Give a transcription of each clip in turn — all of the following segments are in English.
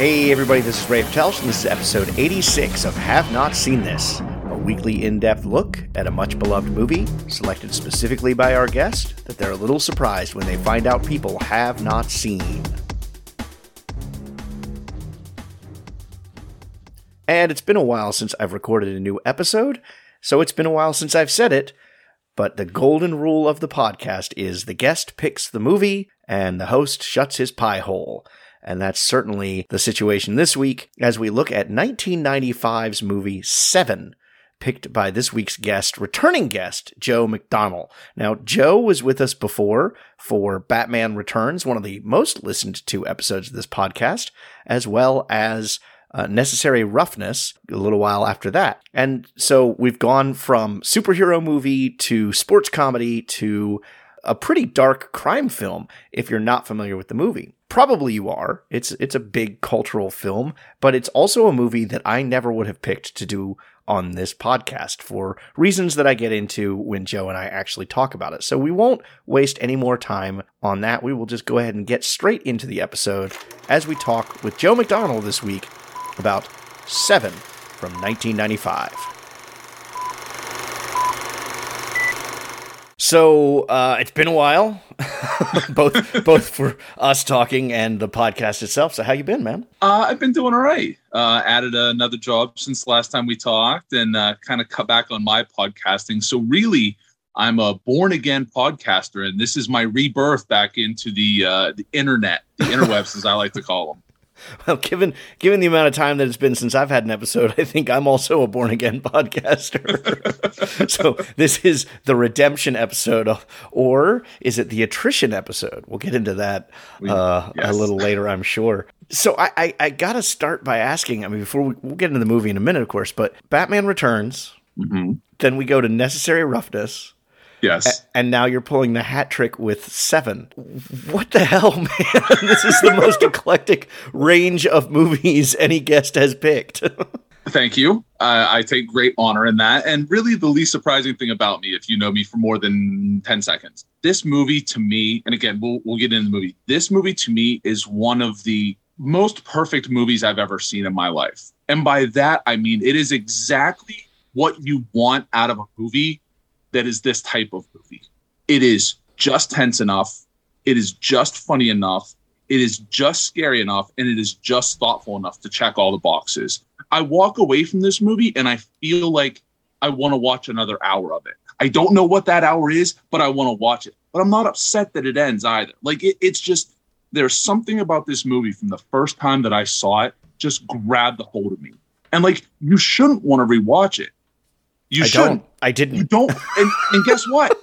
Hey everybody, this is Rafe Telch, and this is episode 86 of Have Not Seen This, a weekly in-depth look at a much-beloved movie, selected specifically by our guest, that they're a little surprised when they find out people have not seen. And it's been a while since I've recorded a new episode, so it's been a while since I've said it, but the golden rule of the podcast is the guest picks the movie and the host shuts his pie hole. And that's certainly the situation this week as we look at 1995's movie Seven, picked by this week's guest, returning guest, Joe McDonnell. Now, Joe was with us before for Batman Returns, one of the most listened to episodes of this podcast, as well as uh, Necessary Roughness a little while after that. And so we've gone from superhero movie to sports comedy to a pretty dark crime film if you're not familiar with the movie. Probably you are. It's it's a big cultural film, but it's also a movie that I never would have picked to do on this podcast for reasons that I get into when Joe and I actually talk about it. So we won't waste any more time on that. We will just go ahead and get straight into the episode as we talk with Joe McDonald this week about 7 from 1995. So uh, it's been a while, both both for us talking and the podcast itself. So how you been, man? Uh, I've been doing all right. Uh, added another job since last time we talked, and uh, kind of cut back on my podcasting. So really, I'm a born again podcaster, and this is my rebirth back into the uh, the internet, the interwebs, as I like to call them. Well, given given the amount of time that it's been since I've had an episode, I think I'm also a born again podcaster. so this is the redemption episode, of, or is it the attrition episode? We'll get into that uh, yes. a little later, I'm sure. So I, I, I got to start by asking. I mean, before we, we'll get into the movie in a minute, of course, but Batman Returns. Mm-hmm. Then we go to Necessary Roughness. Yes. A- and now you're pulling the hat trick with seven. What the hell, man? this is the most eclectic range of movies any guest has picked. Thank you. Uh, I take great honor in that. And really, the least surprising thing about me, if you know me for more than 10 seconds, this movie to me, and again, we'll, we'll get into the movie. This movie to me is one of the most perfect movies I've ever seen in my life. And by that, I mean it is exactly what you want out of a movie that is this type of movie. It is just tense enough. It is just funny enough. It is just scary enough. And it is just thoughtful enough to check all the boxes. I walk away from this movie and I feel like I want to watch another hour of it. I don't know what that hour is, but I want to watch it. But I'm not upset that it ends either. Like it, it's just there's something about this movie from the first time that I saw it just grabbed the hold of me. And like you shouldn't want to rewatch it. You I shouldn't. Don't. I didn't. You don't. And, and guess what?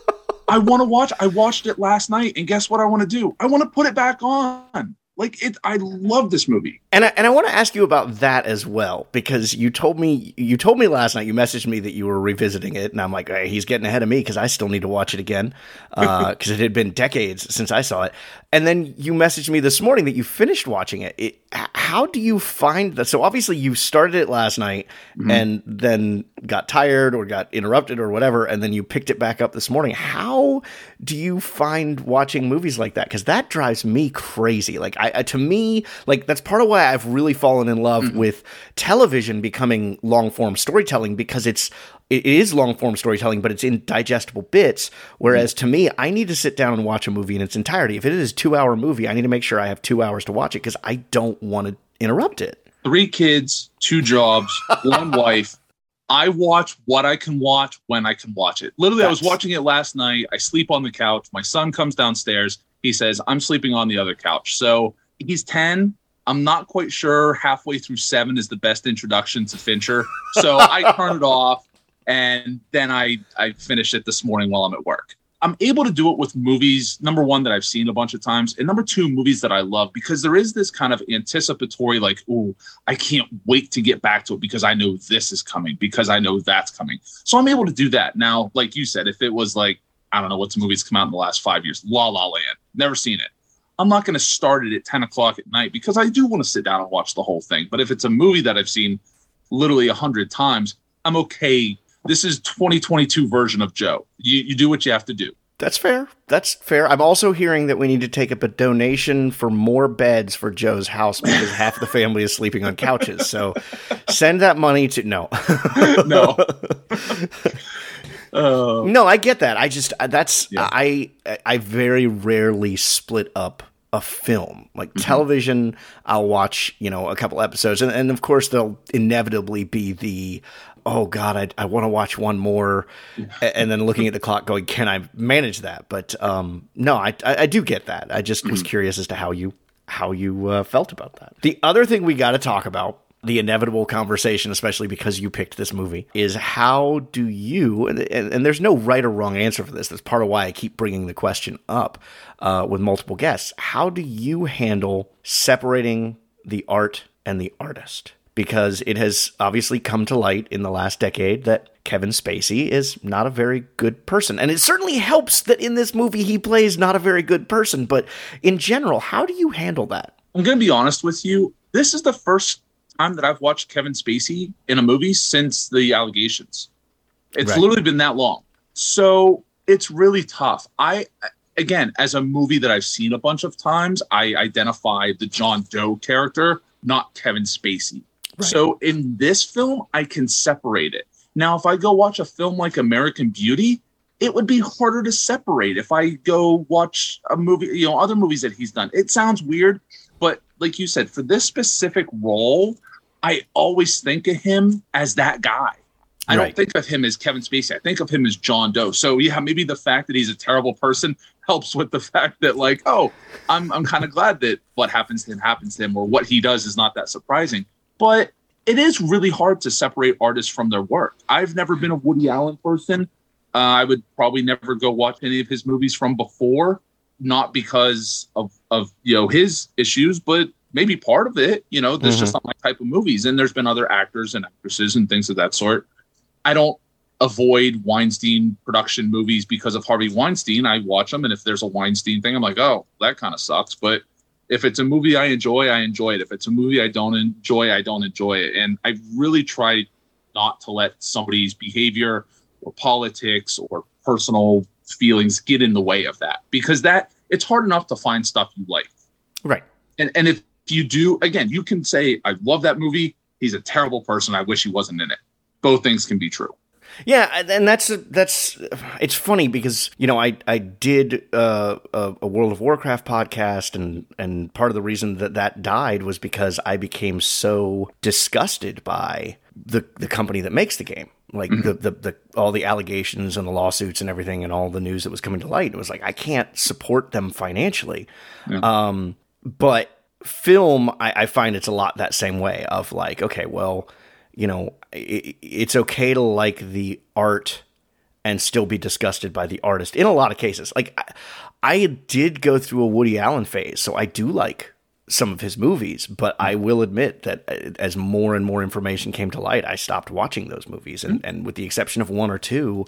I want to watch. I watched it last night, and guess what? I want to do. I want to put it back on. Like it, I love this movie. And I, and I want to ask you about that as well because you told me you told me last night you messaged me that you were revisiting it, and I'm like, hey, he's getting ahead of me because I still need to watch it again because uh, it had been decades since I saw it. And then you messaged me this morning that you finished watching it. it how do you find that? So obviously you started it last night mm-hmm. and then got tired or got interrupted or whatever, and then you picked it back up this morning. How do you find watching movies like that? Because that drives me crazy. Like I, to me, like that's part of why I've really fallen in love mm-hmm. with television becoming long form storytelling because it's it is long form storytelling, but it's in digestible bits. Whereas mm-hmm. to me, I need to sit down and watch a movie in its entirety. If it is a two hour movie, I need to make sure I have two hours to watch it because I don't want to interrupt it. Three kids, two jobs, one wife. I watch what I can watch when I can watch it. Literally, That's... I was watching it last night. I sleep on the couch. My son comes downstairs. He says, I'm sleeping on the other couch. So he's 10. I'm not quite sure halfway through seven is the best introduction to Fincher. So I turn it off and then I I finished it this morning while I'm at work. I'm able to do it with movies. Number one, that I've seen a bunch of times, and number two, movies that I love because there is this kind of anticipatory, like, oh, I can't wait to get back to it because I know this is coming, because I know that's coming. So I'm able to do that. Now, like you said, if it was like, I don't know what's movies come out in the last five years, La La Land, never seen it. I'm not going to start it at 10 o'clock at night because I do want to sit down and watch the whole thing. But if it's a movie that I've seen literally a hundred times, I'm okay this is 2022 version of Joe. You, you do what you have to do. That's fair. That's fair. I'm also hearing that we need to take up a donation for more beds for Joe's house because half the family is sleeping on couches. So send that money to no. no. Uh, no, I get that. I just that's yeah. I I very rarely split up a film. Like mm-hmm. television, I'll watch, you know, a couple episodes and, and of course there'll inevitably be the oh god i, I want to watch one more and then looking at the clock going can i manage that? But um, no I, I, I do get that. I just was mm-hmm. curious as to how you how you uh, felt about that. The other thing we got to talk about the inevitable conversation especially because you picked this movie is how do you and, and, and there's no right or wrong answer for this. That's part of why i keep bringing the question up uh, with multiple guests. How do you handle separating the art and the artist because it has obviously come to light in the last decade that Kevin Spacey is not a very good person. And it certainly helps that in this movie he plays not a very good person. But in general, how do you handle that? I'm going to be honest with you. This is the first time that I've watched Kevin Spacey in a movie since the allegations. It's right. literally been that long. So it's really tough. I, again, as a movie that I've seen a bunch of times, I identify the John Doe character, not Kevin Spacey. So in this film, I can separate it. Now, if I go watch a film like American Beauty, it would be harder to separate if I go watch a movie, you know, other movies that he's done. It sounds weird, but like you said, for this specific role, I always think of him as that guy. I right. don't think of him as Kevin Spacey. I think of him as John Doe. So yeah, maybe the fact that he's a terrible person helps with the fact that like, oh, I'm I'm kind of glad that what happens to him happens to him, or what he does is not that surprising but it is really hard to separate artists from their work. I've never been a Woody Allen person. Uh, I would probably never go watch any of his movies from before, not because of of you know his issues, but maybe part of it. You know, this mm-hmm. just not my type of movies. And there's been other actors and actresses and things of that sort. I don't avoid Weinstein production movies because of Harvey Weinstein. I watch them, and if there's a Weinstein thing, I'm like, oh, that kind of sucks. But if it's a movie I enjoy, I enjoy it. If it's a movie I don't enjoy, I don't enjoy it. And I really try not to let somebody's behavior or politics or personal feelings get in the way of that because that it's hard enough to find stuff you like. Right. And and if you do, again, you can say, I love that movie. He's a terrible person. I wish he wasn't in it. Both things can be true. Yeah, and that's that's it's funny because you know I I did uh, a, a, World of Warcraft podcast and and part of the reason that that died was because I became so disgusted by the the company that makes the game like mm-hmm. the, the the all the allegations and the lawsuits and everything and all the news that was coming to light it was like I can't support them financially yeah. um but film I, I find it's a lot that same way of like okay well you know, it, it's okay to like the art and still be disgusted by the artist in a lot of cases. Like I, I did go through a Woody Allen phase, so I do like some of his movies, but I will admit that uh, as more and more information came to light, I stopped watching those movies, and, and with the exception of one or two,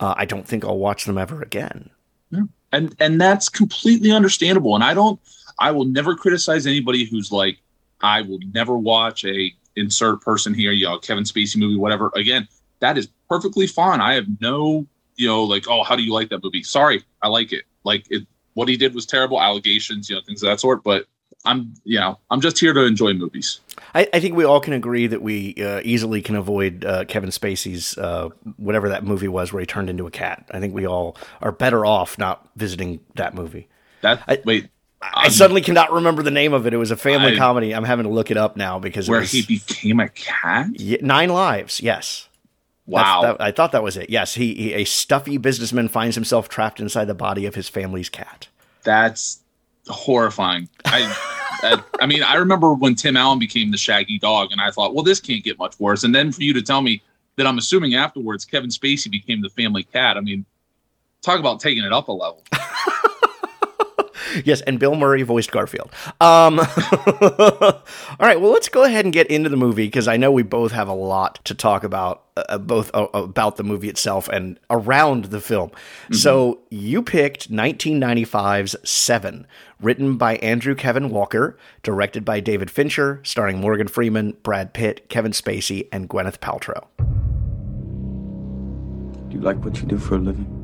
uh, I don't think I'll watch them ever again. Yeah. And and that's completely understandable. And I don't, I will never criticize anybody who's like, I will never watch a insert person here, you know, Kevin Spacey movie, whatever. Again, that is perfectly fine. I have no, you know, like, oh, how do you like that movie? Sorry, I like it. Like it, what he did was terrible. Allegations, you know, things of that sort. But I'm, you know, I'm just here to enjoy movies. I, I think we all can agree that we uh, easily can avoid uh, Kevin Spacey's uh, whatever that movie was where he turned into a cat. I think we all are better off not visiting that movie. That I, wait, I suddenly cannot remember the name of it. It was a family I, comedy. I'm having to look it up now because where was, he became a cat. Yeah, nine lives. Yes. Wow. That, I thought that was it. Yes, he, he, a stuffy businessman finds himself trapped inside the body of his family's cat. That's horrifying. I, I, I mean, I remember when Tim Allen became the Shaggy Dog, and I thought, well, this can't get much worse. And then for you to tell me that I'm assuming afterwards Kevin Spacey became the family cat. I mean, talk about taking it up a level. Yes, and Bill Murray voiced Garfield. Um, all right, well, let's go ahead and get into the movie because I know we both have a lot to talk about, uh, both uh, about the movie itself and around the film. Mm-hmm. So you picked 1995's Seven, written by Andrew Kevin Walker, directed by David Fincher, starring Morgan Freeman, Brad Pitt, Kevin Spacey, and Gwyneth Paltrow. Do you like what you do for a living?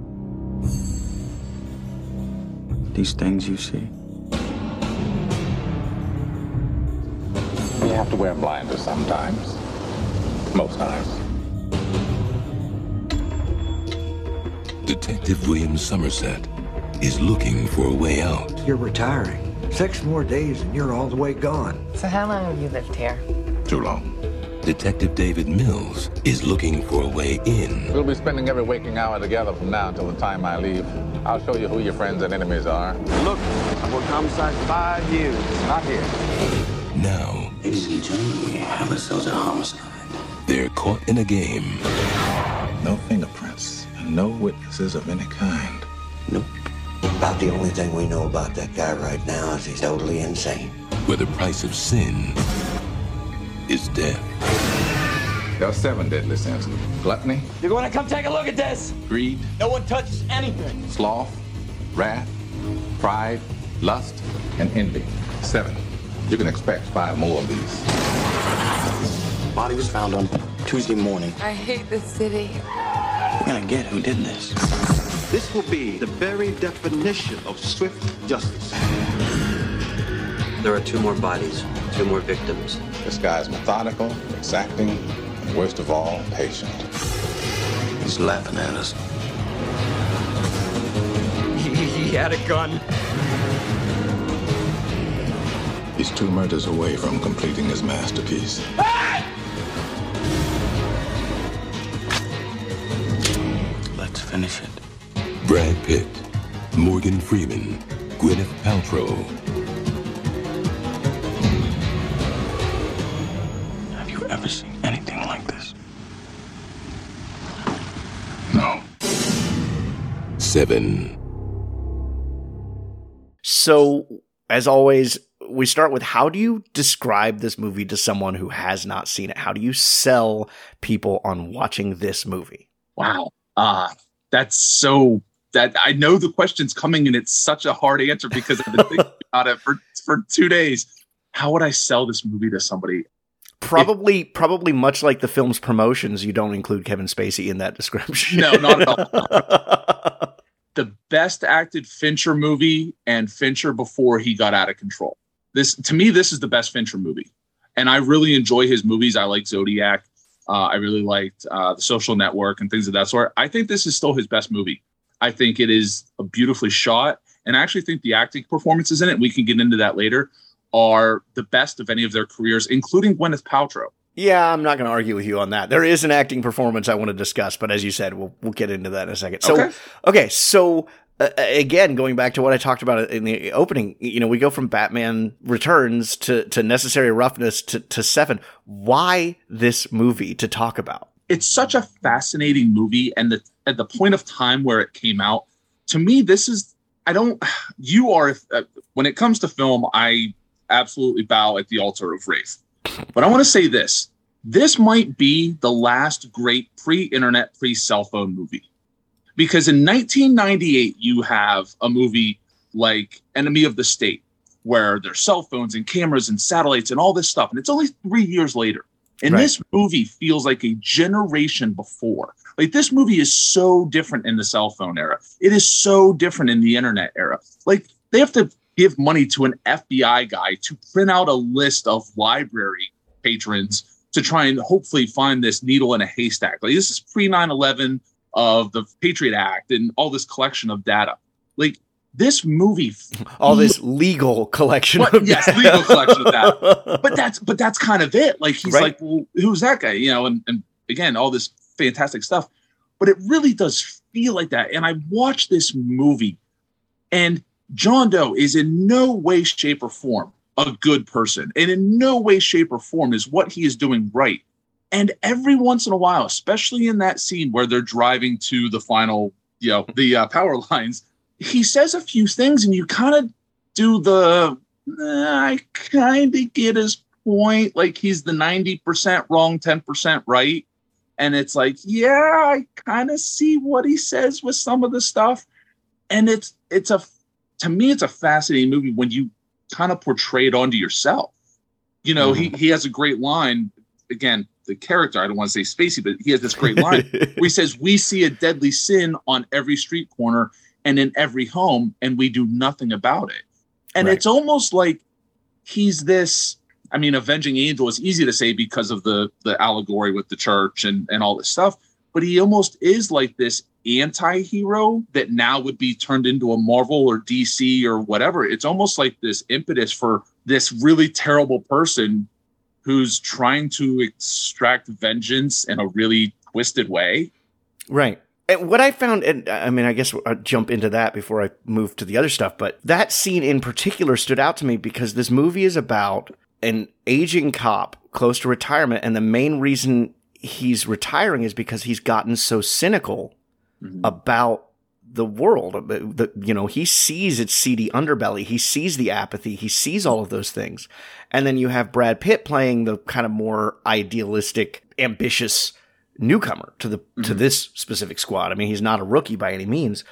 These things you see? You have to wear blinders sometimes. Most times. Detective William Somerset is looking for a way out. You're retiring. Six more days and you're all the way gone. So how long have you lived here? Too long. Detective David Mills is looking for a way in. We'll be spending every waking hour together from now until the time I leave. I'll show you who your friends and enemies are. Look, I've worked homicide five years. Not here. Now, Ladies and gentlemen, we have ourselves a homicide. they're caught in a game No fingerprints and no witnesses of any kind. Nope. About the only thing we know about that guy right now is he's totally insane. where the price of sin is death. There are seven deadly sins. Gluttony, You're going to come take a look at this. greed, No one touches anything. sloth, wrath, pride, lust, and envy. Seven. You can expect five more of these. Body was found on Tuesday morning. I hate this city. We're gonna get who did this. This will be the very definition of swift justice. There are two more bodies, two more victims. This guy's methodical, exacting, and worst of all, patient. He's laughing at us. he had a gun. He's two murders away from completing his masterpiece. Let's finish it. Brad Pitt, Morgan Freeman, Gwyneth Paltrow. Have you ever seen anything like this? No. Seven. So, as always, we start with how do you describe this movie to someone who has not seen it? How do you sell people on watching this movie? Wow. Uh, that's so that I know the question's coming and it's such a hard answer because I've been thinking about it for, for two days. How would I sell this movie to somebody? Probably, probably much like the film's promotions, you don't include Kevin Spacey in that description. No, not at all. the best acted Fincher movie and Fincher before he got out of control. This to me, this is the best Fincher movie, and I really enjoy his movies. I like Zodiac. Uh, I really liked uh, The Social Network and things of that sort. I think this is still his best movie. I think it is a beautifully shot, and I actually think the acting performances in it. We can get into that later. Are the best of any of their careers, including Gwyneth Paltrow. Yeah, I'm not going to argue with you on that. There is an acting performance I want to discuss, but as you said, we'll we'll get into that in a second. So, okay, Okay. so uh, again, going back to what I talked about in the opening, you know, we go from Batman Returns to to Necessary Roughness to to Seven. Why this movie to talk about? it's such a fascinating movie and the at the point of time where it came out to me this is i don't you are uh, when it comes to film i absolutely bow at the altar of Rafe but i want to say this this might be the last great pre-internet pre-cell phone movie because in 1998 you have a movie like enemy of the state where there's cell phones and cameras and satellites and all this stuff and it's only three years later and Right. this movie feels like a generation before. Like this movie is so different in the cell phone era. It is so different in the internet era. Like they have to give money to an FBI guy to print out a list of library patrons to try and hopefully find this needle in a haystack. Like this is pre 9/11 of the Patriot Act and all this collection of data. Like this movie All this legal collection What- of yes, legal collection of that. but that's but that's kind of it. Like he's Right. like, well, who's that guy? You know, and, and again, all this fantastic stuff. But it really does feel like that. And I watched this movie, and John Doe is in no way, shape, or form a good person, and in no way, shape, or form is what he is doing right. And every once in a while, especially in that scene where they're driving to the final, you know, the uh, power lines, he says a few things, and you kind of do the "Nah, I kind of get his point. Like he's the 90% wrong, 10% right. And it's like, yeah, I kind of see what he says with some of the stuff. And it's it's a to me, it's a fascinating movie when you kind of portray it onto yourself. You know, he mm-hmm. he has a great line. Again, the character, I don't want to say Spacey, but he has this great line where he says, We see a deadly sin on every street corner, and in every home, and we do nothing about it. And Right. it's almost like he's this. I mean, avenging angel is easy to say because of the the allegory with the church and and all this stuff, but he almost is like this anti-hero that now would be turned into a Marvel or DC or whatever. It's almost like this impetus for this really terrible person who's trying to extract vengeance in a really twisted way. Right. And what I found, and I mean, I guess I'll jump into that before I move to the other stuff, but that scene in particular stood out to me because this movie is about an aging cop close to retirement. And the main reason he's retiring is because he's gotten so cynical Mm-hmm. about the world. Uh, the, you know, he sees its seedy underbelly. He sees the apathy. He sees all of those things. And then you have Brad Pitt playing the kind of more idealistic, ambitious newcomer to the to mm-hmm. this specific squad. I mean, he's not a rookie by any means.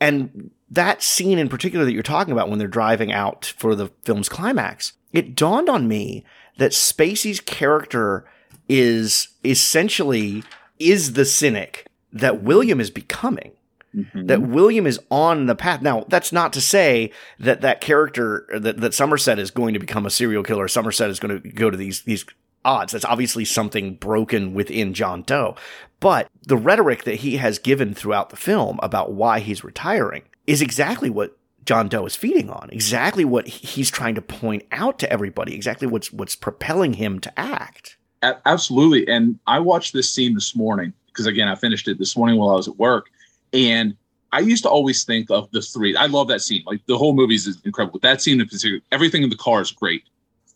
And that scene in particular that you're talking about when they're driving out for the film's climax, it dawned on me that Spacey's character is essentially is the cynic that William is becoming. Mm-hmm. That William is on the path. Now, that's not to say that that character that, that Somerset is going to become a serial killer. Somerset is going to go to these these odds. That's obviously something broken within John Doe. But the rhetoric that he has given throughout the film about why he's retiring is exactly what John Doe is feeding on. Exactly what he's trying to point out to everybody. Exactly what's what's propelling him to act. Absolutely. And I watched this scene this morning because again, I finished it this morning while I was at work. And I used to always think of the three. I love that scene. Like the whole movie is incredible. But that scene in particular, everything in the car is great.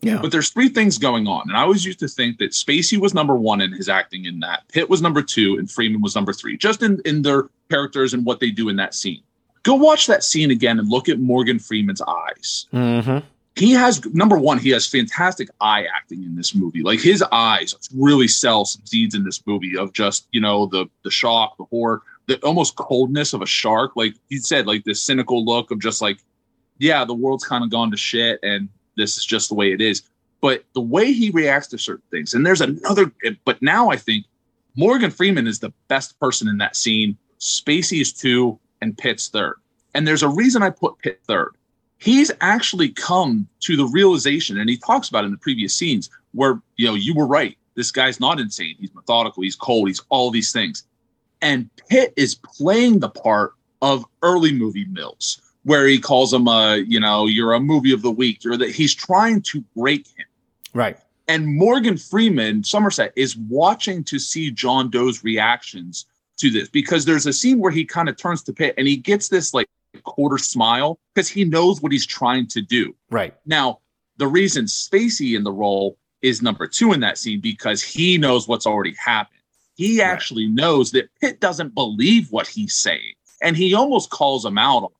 Yeah. But there's three things going on. And I always used to think that Spacey was number one in his acting in that. Pitt was number two, and Freeman was number three, just in, in their characters and what they do in that scene. Go watch that scene again and look at Morgan Freeman's eyes. Mm-hmm. He has number one, he has fantastic eye acting in this movie. Like his eyes really sell some seeds in this movie of just, you know, the the shock, the horror, the almost coldness of a shark. Like he said, like this cynical look of just like, yeah, the world's kind of gone to shit and this is just the way it is. But the way he reacts to certain things, and there's another, but now I think Morgan Freeman is the best person in that scene. Spacey is two, and Pitt's third. And there's a reason I put Pitt third. He's actually come to the realization, and he talks about in the previous scenes, where you know you were right. This guy's not insane. He's methodical. He's cold. He's all these things. And Pitt is playing the part of early movie Mills, where he calls him a, you know, you're a movie of the week. You're that he's trying to break him. Right. And Morgan Freeman, Somerset, is watching to see John Doe's reactions to this because there's a scene where he kind of turns to Pitt and he gets this like quarter smile because he knows what he's trying to do. Right. Now, the reason Spacey in the role is number two in that scene because he knows what's already happened. He actually knows that Pitt doesn't believe what he's saying. And he almost calls him out on it.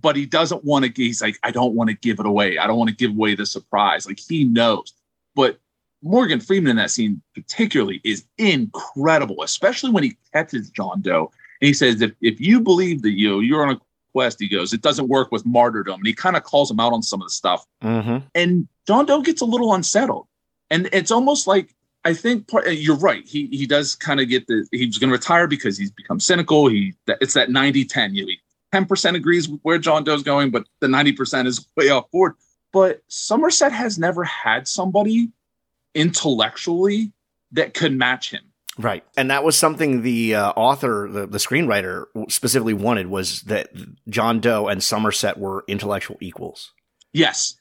But he doesn't want to, he's like, I don't want to give it away. I don't want to give away the surprise. Like he knows. But Morgan Freeman in that scene, particularly, is incredible, especially when he catches John Doe. And he says, if, if you believe that you, you're on a quest, he goes, it doesn't work with martyrdom. And he kind of calls him out on some of the stuff. Mm-hmm. And John Doe gets a little unsettled. And it's almost like, I think part, you're right. He he does kind of get the he's going to retire because he's become cynical. He it's that 90 10. You know, 10% agrees with where John Doe's going, but the 90% is way off board. But Somerset has never had somebody intellectually that could match him. Right. And that was something the uh, author, the, the screenwriter specifically wanted was that John Doe and Somerset were intellectual equals. Yes.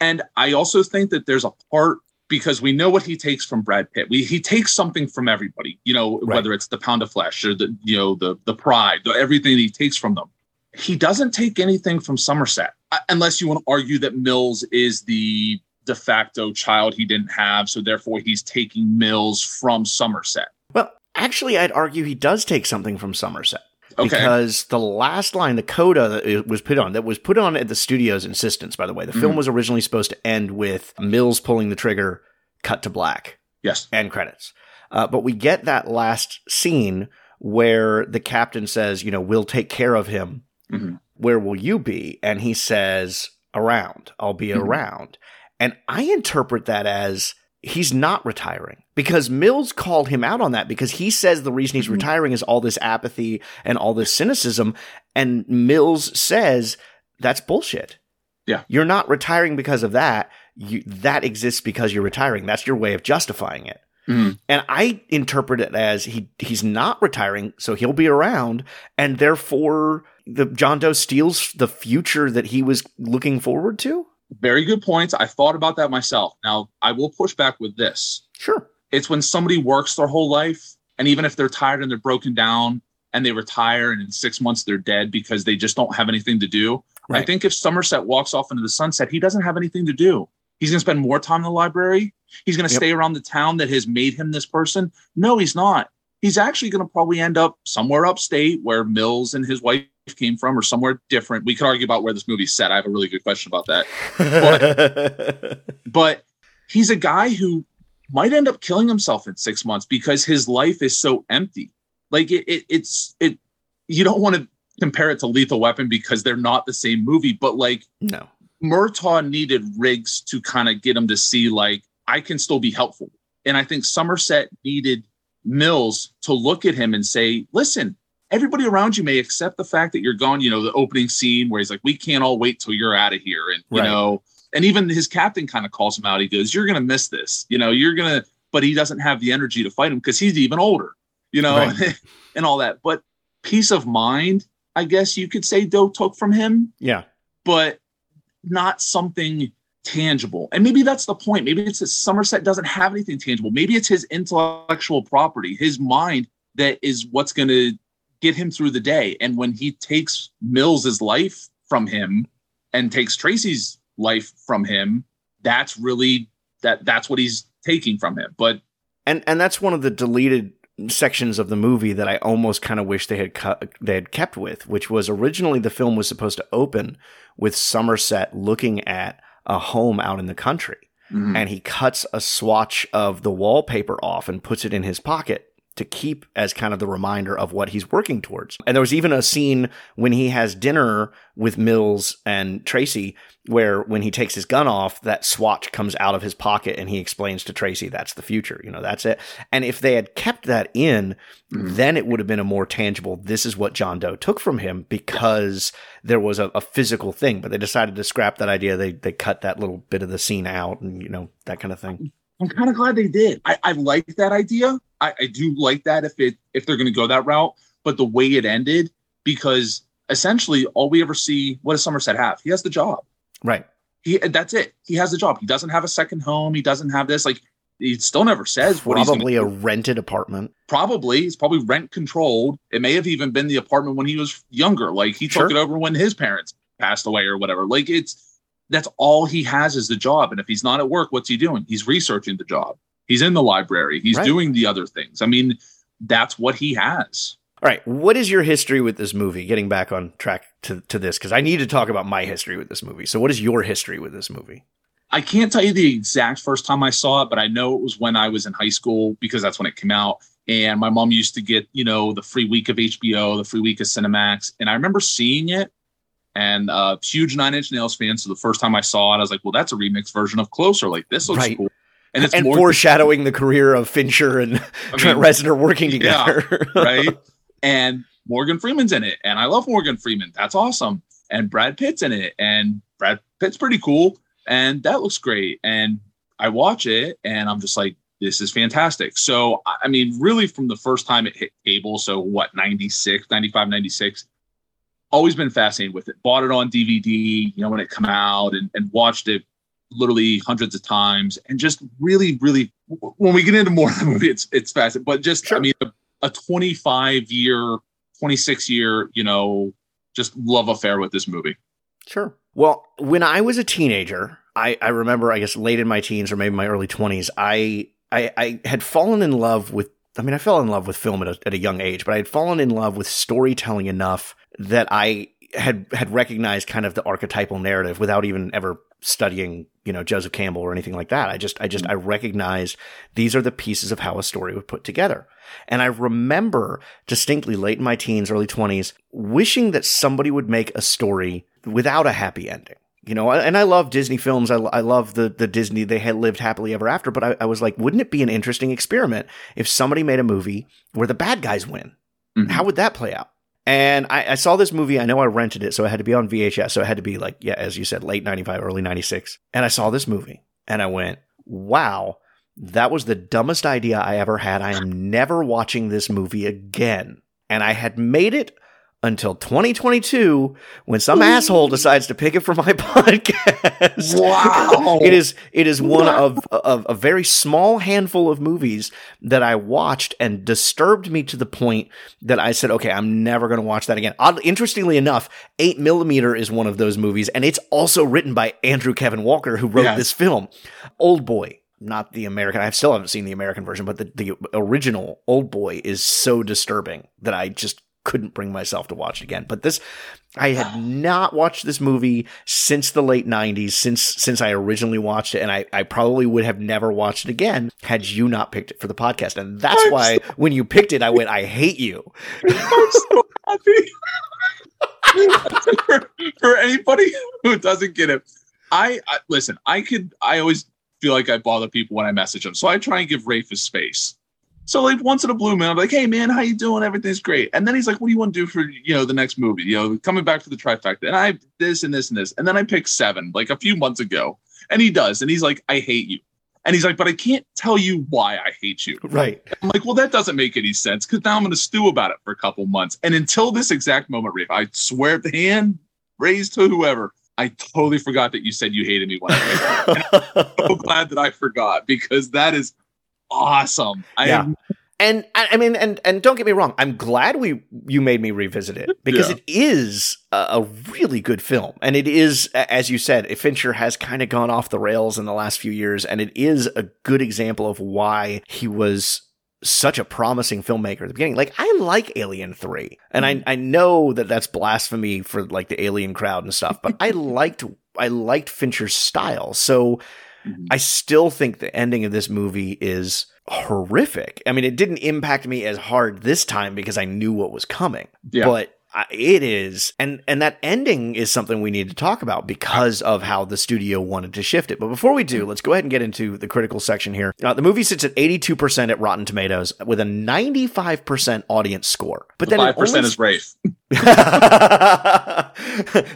And I also think that there's a part because we know what he takes from Brad Pitt. We, he takes something from everybody, you know, Right. whether it's the pound of flesh or the, you know, the, the pride, the, everything he takes from them. He doesn't take anything from Somerset, uh, unless you want to argue that Mills is the de facto child he didn't have. So therefore he's taking Mills from Somerset. Well, actually, I'd argue he does take something from Somerset. Okay. Because the last line, the coda that it was put on, that was put on at the studio's insistence, by the way. The film Mhm. was originally supposed to end with Mills pulling the trigger, cut to black, Yes. end credits. Uh, but we get that last scene where the captain says, you know, we'll take care of him. Mhm. Where will you be? And he says, around. I'll be Mhm. around. And I interpret that as he's not retiring because Mills called him out on that because he says the reason he's Mhm. retiring is all this apathy and all this cynicism. And Mills says that's bullshit. Yeah. You're not retiring because of that. You, that exists because you're retiring. That's your way of justifying it. Mhm. And I interpret it as he he's not retiring, so he'll be around, and therefore the John Doe steals the future that he was looking forward to. Very good points. I thought about that myself. Now, I will push back with this. Sure. It's when somebody works their whole life, and even if they're tired and they're broken down and they retire and in six months they're dead because they just don't have anything to do. I think if Somerset walks off into the sunset, he doesn't have anything to do. He's going to spend more time in the library. He's going to Yep. stay around the town that has made him this person. No, he's not. He's actually going to probably end up somewhere upstate where Mills and his wife came from or somewhere different. We could argue about where this movie's set. I have a really good question about that. but he's a guy who might end up killing himself in six months because his life is so empty. Like it, it it's it. You don't want to compare it to Lethal Weapon because they're not the same movie, but like no. Murtaugh needed Riggs to kind of get him to see like I can still be helpful, and I think Somerset needed Mills to look at him and say, "Listen." Everybody around you may accept the fact that you're gone. You know, the opening scene where he's like, We can't all wait till you're out of here. And, you Right. know, and even his captain kind of calls him out. He goes, You're going to miss this. You know, you're going to, but he doesn't have the energy to fight him because he's even older, you know, Right. and all that. But peace of mind, I guess you could say Doe took from him, Yeah. but not something tangible. And maybe that's the point. Maybe it's that Somerset doesn't have anything tangible. Maybe it's his intellectual property, his mind that is what's going to get him through the day. And when he takes Mills's life from him and takes Tracy's life from him, that's really that that's what he's taking from him. But and and that's one of the deleted sections of the movie that I almost kind of wish they had cut they had kept with, which was originally the film was supposed to open with Somerset looking at a home out in the country, Mhm. and he cuts a swatch of the wallpaper off and puts it in his pocket to keep as kind of the reminder of what he's working towards. And there was even a scene when he has dinner with Mills and Tracy where when he takes his gun off, that swatch comes out of his pocket and he explains to Tracy that's the future. You know, that's it. And if they had kept that in, mm-hmm. then it would have been a more tangible, this is what John Doe took from him because there was a, a physical thing. But they decided to scrap that idea. They they cut that little bit of the scene out and you know, that kind of thing. I'm kind of glad they did. I, I like that idea. I, I do like that if it if they're going to go that route. But the way it ended, because essentially all we ever see, what does Somerset have? He has the job. Right. He that's it. He has the job. He doesn't have a second home. He doesn't have this. Like he still never says what he's Probably a do. rented apartment. probably he's probably rent controlled. It may have even been the apartment when he was younger. Like he Sure. took it over when his parents passed away or whatever. Like it's that's all he has is the job. And if he's not at work, what's he doing? He's researching the job. He's in the library. He's Right. doing the other things. I mean, that's what he has. All right. What is your history with this movie? Getting back on track to, to this, because I need to talk about my history with this movie. So, what is your history with this movie? I can't tell you the exact first time I saw it, but I know it was when I was in high school because that's when it came out. And my mom used to get, you know, the free week of HBO, the free week of Cinemax. And I remember seeing it and uh huge nine inch nails fan. So the first time I saw it, I was like, well, that's a remix version of Closer. Like this looks Right. cool. And it's and more foreshadowing the career of Fincher and I Trent mean, Reznor working yeah, together. right? And Morgan Freeman's in it, and I love Morgan Freeman. That's awesome. And Brad Pitt's in it, and Brad Pitt's pretty cool, and that looks great. And I watch it, and I'm just like, this is fantastic. So, I I mean, really, from the first time it hit cable, so what, 96, 95, 96, always been fascinated with it. Bought it on DVD, you know, when it come out, and, and watched it literally hundreds of times, and just really, really, when we get into more of the movie, it's it's fascinating. But just, I mean, a, a 25 year, 26 year, you know, just love affair with this movie. Sure. Well, when I was a teenager, I, I remember, I guess, late in my teens or maybe my early 20s, I, I, I had fallen in love with, I mean, I fell in love with film at a, at a young age, but I had fallen in love with storytelling enough that I had, had recognized kind of the archetypal narrative without even ever studying, you know, Joseph Campbell or anything like that. I just, I just, mm-hmm. I recognized these are the pieces of how a story would put together. And I remember distinctly late in my teens, early 20s, wishing that somebody would make a story without a happy ending. You know, and I love Disney films. I, I love the, the Disney, they had lived happily ever after. But I, I was like, wouldn't it be an interesting experiment if somebody made a movie where the bad guys win? Mm-hmm. How would that play out? And I, I, saw this movie. I know I rented it, so it had to be on VHS. So it had to be like, yeah, as you said, late 95, early 96. And I saw this movie and I went, wow, that was the dumbest idea I ever had. I am never watching this movie again. And I had made it until 2022 when some asshole decides to pick it for my podcast. Wow. it is it is one wow. of, of a very small handful of movies that I watched and disturbed me to the point that I said, okay, I'm never going to watch that again. Oddly, interestingly enough, 8 millimeter is one of those movies and it's also written by Andrew Kevin Walker who wrote yes. this film. Old Boy not the American. I still haven't seen the American version, but the, the original Old Boy is so disturbing that I just couldn't bring myself to watch it again. But this, I had not watched this movie since the late '90s, since since I originally watched it, and I, I probably would have never watched it again had you not picked it for the podcast. And that's I'm why so when you picked it, I went, "I hate you." I'm so happy. for, for anybody who doesn't get it, I, I listen. I could. I always feel like I bother people when I message them, so I try and give Rafe his space. So like once in a blue moon, I'm like, hey man, how you doing? Everything's great. And then he's like, what do you want to do for you know the next movie? You know, coming back for the trifecta. And I this and this and this. And then I picked seven like a few months ago. And he does. And he's like, I hate you. And he's like, but I can't tell you why I hate you. Right. I'm like, well, that doesn't make any sense because now I'm going to stew about it for a couple months. And until this exact moment, Rafe, I swear the hand raised to whoever, I totally forgot that you said you hated me I'm so glad that I forgot because that is awesome. I yeah. am and I mean, and and don't get me wrong, I'm glad we you made me revisit it because yeah. it is a, a, really good film, and it is, as you said, Fincher has kind of gone off the rails in the last few years, and it is a good example of why he was such a promising filmmaker at the beginning. Like I like Alien 3 and I, mm-hmm. I know that that's blasphemy for like the alien crowd and stuff, but I liked, I liked Fincher's style. So mm-hmm. I still think the ending of this movie is horrific. I mean, it didn't impact me as hard this time because I knew what was coming. Yeah. But it is and and that ending is something we need to talk about because of how the studio wanted to shift it but before we do let's go ahead and get into the critical section here uh, the movie sits at 82% at rotten tomatoes with a 95% audience score but the then 5% only... is rafe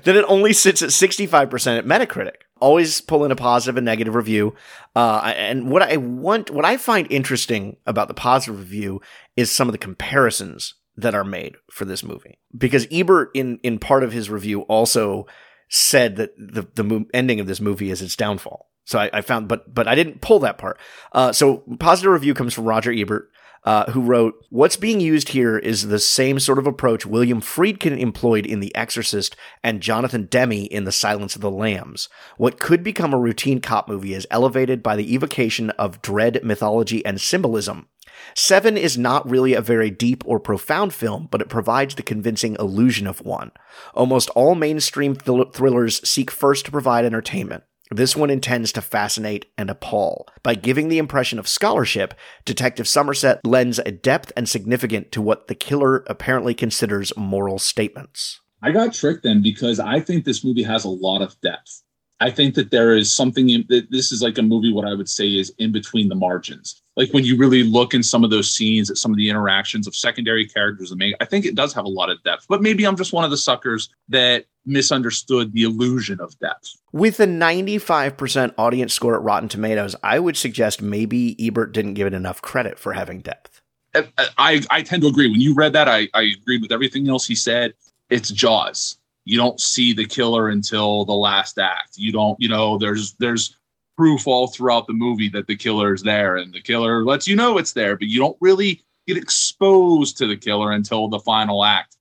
then it only sits at 65% at metacritic always pull in a positive and negative review uh, and what i want what i find interesting about the positive review is some of the comparisons that are made for this movie. Because Ebert, in in part of his review, also said that the the mo- ending of this movie is its downfall. So I, I found, but but I didn't pull that part. Uh, so positive review comes from Roger Ebert. Uh, who wrote, What's being used here is the same sort of approach William Friedkin employed in The Exorcist and Jonathan Demme in The Silence of the Lambs. What could become a routine cop movie is elevated by the evocation of dread mythology and symbolism. Seven is not really a very deep or profound film, but it provides the convincing illusion of one. Almost all mainstream thrillers seek first to provide entertainment. This one intends to fascinate and appall. By giving the impression of scholarship, Detective Somerset lends a depth and significance to what the killer apparently considers moral statements. I got tricked then because I think this movie has a lot of depth. I think that there is something in, that this is like a movie. What I would say is in between the margins. Like when you really look in some of those scenes at some of the interactions of secondary characters and I think it does have a lot of depth. But maybe I'm just one of the suckers that misunderstood the illusion of depth. With a 95% audience score at Rotten Tomatoes, I would suggest maybe Ebert didn't give it enough credit for having depth. I, uh, I, I tend to agree. When you read that, I, I agreed with everything else he said. It's Jaws you don't see the killer until the last act. You don't, you know, there's there's proof all throughout the movie that the killer is there, and the killer lets you know it's there, but you don't really get exposed to the killer until the final act.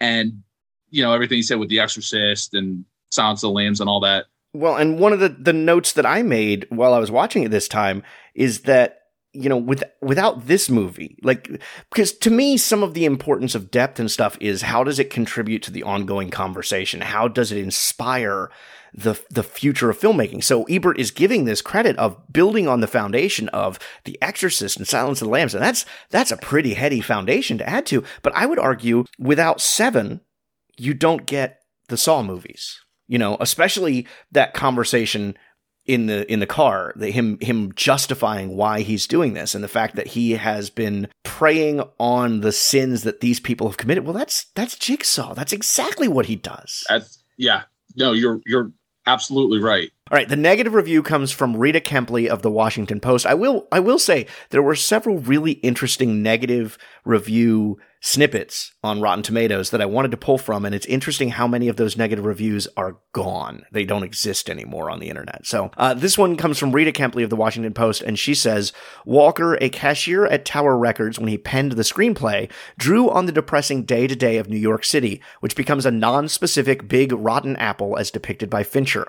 And you know everything he said with The Exorcist and Silence of the Lambs and all that. Well, and one of the the notes that I made while I was watching it this time is that you know, with without this movie, like because to me, some of the importance of depth and stuff is how does it contribute to the ongoing conversation? How does it inspire the the future of filmmaking? So Ebert is giving this credit of building on the foundation of The Exorcist and Silence of the Lambs, and that's that's a pretty heady foundation to add to. But I would argue without Seven, you don't get the Saw movies. You know, especially that conversation in the in the car, the, him him justifying why he's doing this, and the fact that he has been preying on the sins that these people have committed. Well, that's that's Jigsaw. That's exactly what he does. That's, yeah. No, you're you're absolutely right. All right, the negative review comes from Rita Kempley of the Washington Post. I will I will say there were several really interesting negative review snippets on Rotten Tomatoes that I wanted to pull from, and it's interesting how many of those negative reviews are gone. They don't exist anymore on the internet. So uh, this one comes from Rita Kempley of the Washington Post, and she says Walker, a cashier at Tower Records when he penned the screenplay, drew on the depressing day to day of New York City, which becomes a non-specific big rotten apple as depicted by Fincher.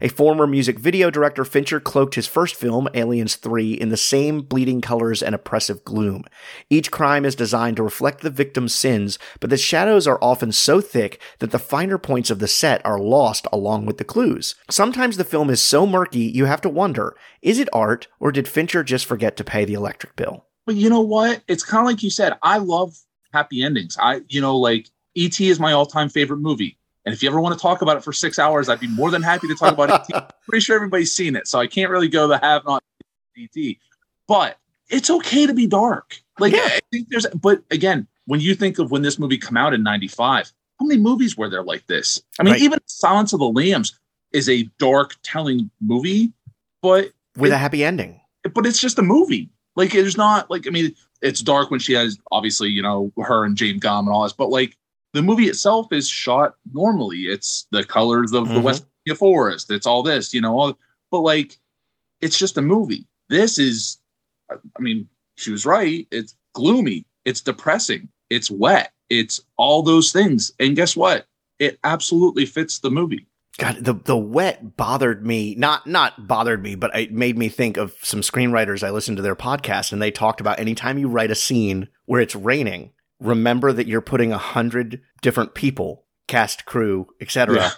A former music video director, Fincher cloaked his first film, Aliens 3, in the same bleeding colors and oppressive gloom. Each crime is designed to reflect the victim's sins, but the shadows are often so thick that the finer points of the set are lost along with the clues. Sometimes the film is so murky you have to wonder, is it art or did Fincher just forget to pay the electric bill? But you know what? It's kind of like you said. I love happy endings. I, you know, like E.T. is my all-time favorite movie. And if you ever want to talk about it for six hours, I'd be more than happy to talk about it. Pretty sure everybody's seen it, so I can't really go the have not ET. But it's okay to be dark. Like Yeah. I think there's, but again, when you think of when this movie come out in '95, how many movies were there like this? I mean, Right. even Silence of the Lambs is a dark telling movie, but With it- a happy ending. but it's just a movie. Like there's not like I mean, it's dark when she has obviously you know her and James Gumb and all this, but like the movie itself is shot normally. It's the colors of the Mhm. West Virginia forest. It's all this, you know. All, but like, it's just a movie. This is, I I mean, she was right. It's gloomy. It's depressing. It's wet. It's all those things. And guess what? It absolutely fits the movie. God, the the wet bothered me. Not not bothered me, but it made me think of some screenwriters I listened to their podcast, and they talked about anytime you write a scene where it's raining, remember that you're putting a hundred different people, cast, crew, etc., Yeah.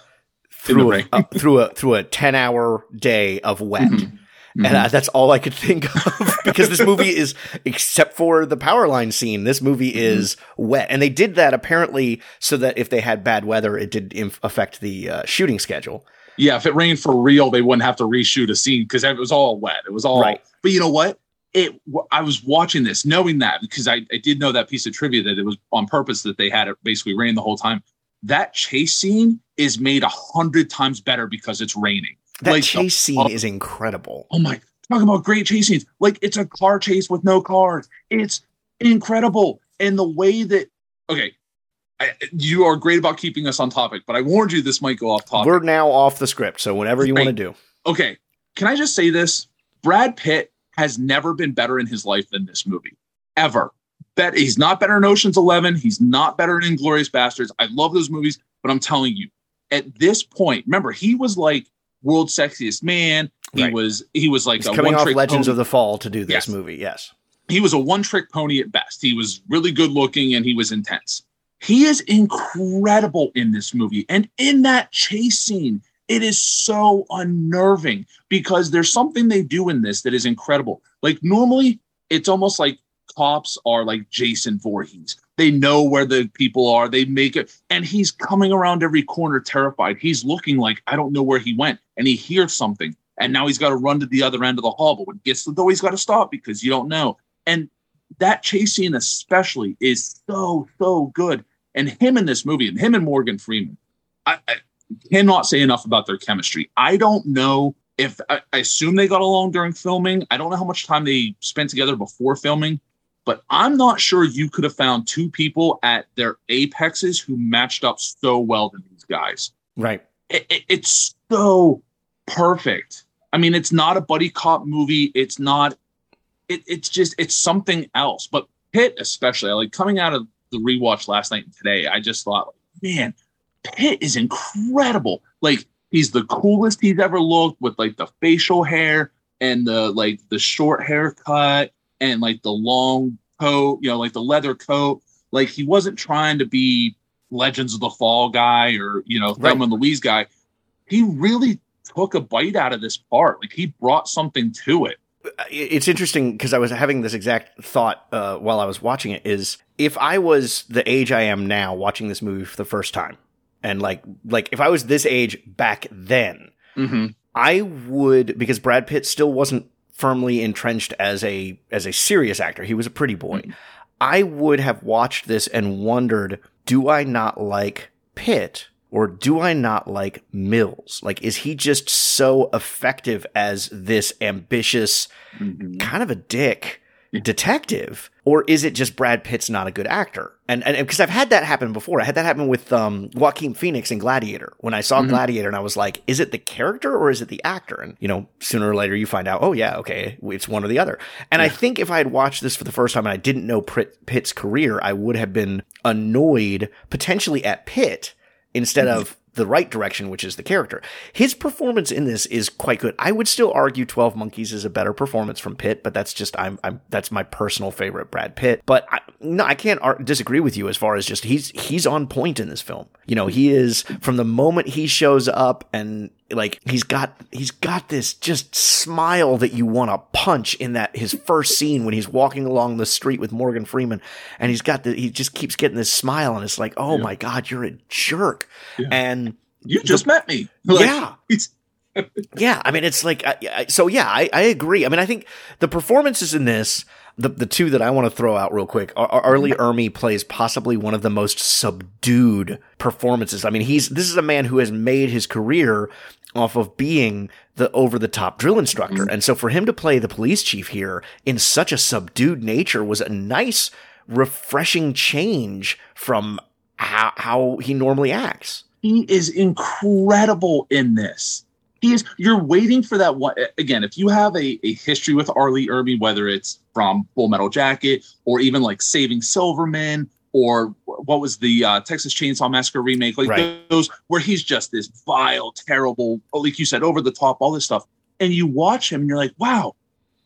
Through a, uh, through a through a ten hour day of wet. Mhm. And uh, that's all I could think of because this movie is, except for the power line scene, this movie Mm-hmm. is wet. And they did that apparently so that if they had bad weather, it did inf- affect the uh, shooting schedule. Yeah, if it rained for real, they wouldn't have to reshoot a scene because it was all wet. It was all Right. But you know what? It. I was watching this, knowing that because I, I did know that piece of trivia that it was on purpose that they had it basically rain the whole time. That chase scene is made a hundred times better because it's raining. That Like, chase scene oh, is incredible. Oh my! Talking about great chase scenes, like it's a car chase with no cars. It's incredible, and the way that okay, I, you are great about keeping us on topic, but I warned you this might go off topic. We're now off the script, so whenever you want to do. okay, can I just say this? Brad Pitt has never been better in his life than this movie, ever. Bet he's not better in Ocean's Eleven. He's not better in Inglourious Basterds. I love those movies, but I'm telling you, at this point, remember he was like world sexiest man. He Right. was he was like He's a coming off Legends pony. of the Fall to do this Yes. movie. Yes. he was a one-trick pony at best. He was really good looking and he was intense. He is incredible in this movie. And in that chase scene, it is so unnerving because there's something they do in this that is incredible. Like normally, it's almost like cops are like Jason Voorhees. They know where the people are. They make it, and he's coming around every corner terrified. He's looking like I don't know where he went, and he hears something, and now he's got to run to the other end of the hall. But when he gets to the door, he's got to stop because you don't know. And that chase scene, especially, is so so good. And him in this movie, and him and Morgan Freeman, I, I cannot say enough about their chemistry. I don't know if I, I assume they got along during filming. I don't know how much time they spent together before filming, but I'm not sure you could have found two people at their apexes who matched up so well to these guys. Right. It, it- it's so perfect. I mean, it's not a buddy cop movie. It's not. It, it's just it's something else. But Pitt, especially, like coming out of the rewatch last night and today, I just thought, man, Pitt is incredible. Like he's the coolest he's ever looked with like the facial hair and the like the short haircut and like the long coat, you know, like the leather coat. Like he wasn't trying to be Legends of the Fall guy or you know Right. Thelma and Louise guy. He really took a bite out of this part. Like he brought something to it. it's interesting because I was having this exact thought uh, while I was watching it. Is if I was the age I am now, watching this movie for the first time, and like like if I was this age back then, Mm-hmm. I would because Brad Pitt still wasn't firmly entrenched as a as a serious actor. He was a pretty boy. Mm-hmm. I would have watched this and wondered, do I not like Pitt or do I not like Mills? Like, is he just so effective as this ambitious, Mm-hmm. kind of a dick detective? Or is it just Brad Pitt's not a good actor? And and because I've had that happen before. I had that happen with um, Joaquin Phoenix in Gladiator. When I saw Mhm. Gladiator and I was like, is it the character or is it the actor? And, you know, sooner or later you find out, oh, yeah, okay, it's one or the other. And I think if I had watched this for the first time and I didn't know Pitt, Pitt's career, I would have been annoyed potentially at Pitt instead of the right direction, which is the character. His performance in this is quite good. I would still argue 12 Monkeys is a better performance from Pitt, but that's just, I'm, I'm, that's my personal favorite Brad Pitt. But I, no, I can't ar- disagree with you as far as just he's, he's on point in this film. You know, he is from the moment he shows up and like he's got, he's got this just smile that you want to punch in that his first scene when he's walking along the street with Morgan Freeman and he's got the, he just keeps getting this smile and it's like, oh my God, you're a jerk. And You just met me. yeah. It's yeah, I mean, it's like, I, I, so yeah, I, I agree. I mean, I think the performances in this, the, the two that I want to throw out real quick, Ar- Ar- R. Lee Ermey plays possibly one of the most subdued performances. I mean, he's, this is a man who has made his career off of being the over the top drill instructor. Mm-hmm. And so for him to play the police chief here in such a subdued nature was a nice, refreshing change from how, how he normally acts. he is incredible in this. He is. You're waiting for that one again. If you have a, a history with R. Lee Ermey, whether it's from Full Metal Jacket or even like Saving Silverman or what was the uh, Texas Chainsaw Massacre remake, like Right. those where he's just this vile, terrible, like you said, over the top, all this stuff, and you watch him and you're like, wow,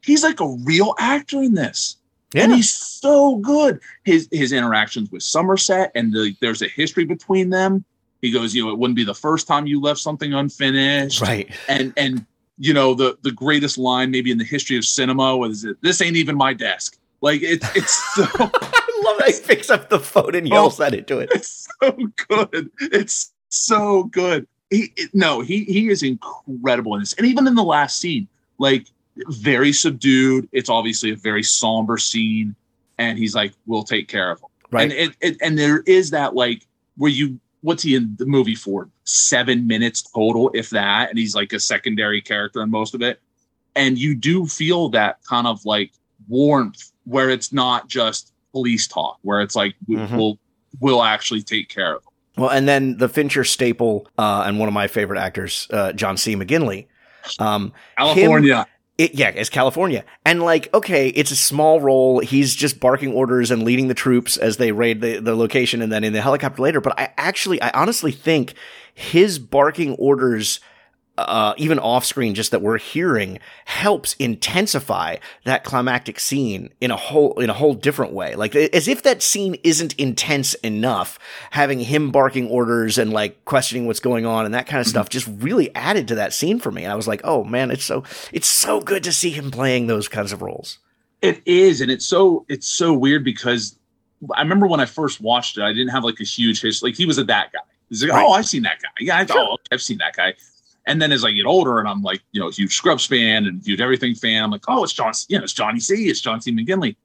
he's like a real actor in this. And he's so good. His his interactions with Somerset and the, there's a history between them. He goes, you know, it wouldn't be the first time you left something unfinished. Right. And and you know, the the greatest line maybe in the history of cinema was it, this ain't even my desk. Like it's it's so I love that he picks up the phone and yells oh, at it to it. it's so good. It's so good. He it- no, he he is incredible in this. And even in the last scene, like very subdued. It's obviously a very somber scene, and he's like, "We'll take care of him." Right. And it, it and there is that like where you what's he in the movie for? Seven minutes total, if that, and he's like a secondary character in most of it. And you do feel that kind of like warmth where it's not just police talk, where it's like Mhm. we'll we'll actually take care of him. Well, and then the Fincher staple, uh, and one of my favorite actors, uh, John C. McGinley. Um, California. him- it, yeah, it's California. And like, okay, it's a small role. He's just barking orders and leading the troops as they raid the, the location and then in the helicopter later. But I actually, I honestly think his barking orders, uh, even off screen, just that we're hearing helps intensify that climactic scene in a whole, in a whole different way. Like, as if that scene isn't intense enough, having him barking orders and like questioning what's going on and that kind of stuff just really added to that scene for me. And I was like, oh man, it's so, it's so good to see him playing those kinds of roles. It is, and it's so it's so weird because I remember when I first watched it, I didn't have like a huge history. Like he was a that guy. He's like, Right. oh, I've seen that guy. Yeah, I've, oh, I've seen that guy. And then as I get older, and I'm like, you know, huge Scrubs fan and huge everything fan, I'm like, oh, it's John, you know, it's Johnny C, it's John C. McGinley.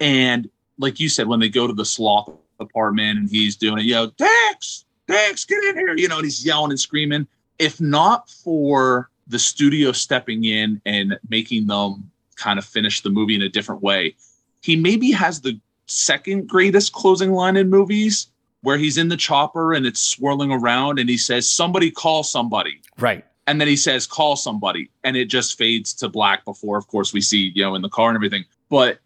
And like you said, when they go to the sloth apartment and he's doing it, you know, Dex, Dex, get in here, you know, and he's yelling and screaming. If not for the studio stepping in and making them kind of finish the movie in a different way, he maybe has the second greatest closing line in movies where he's in the chopper and it's swirling around and he says, Somebody call somebody. Right. And then he says, Call somebody. And it just fades to black before, of course, we see, you know, in the car and everything. But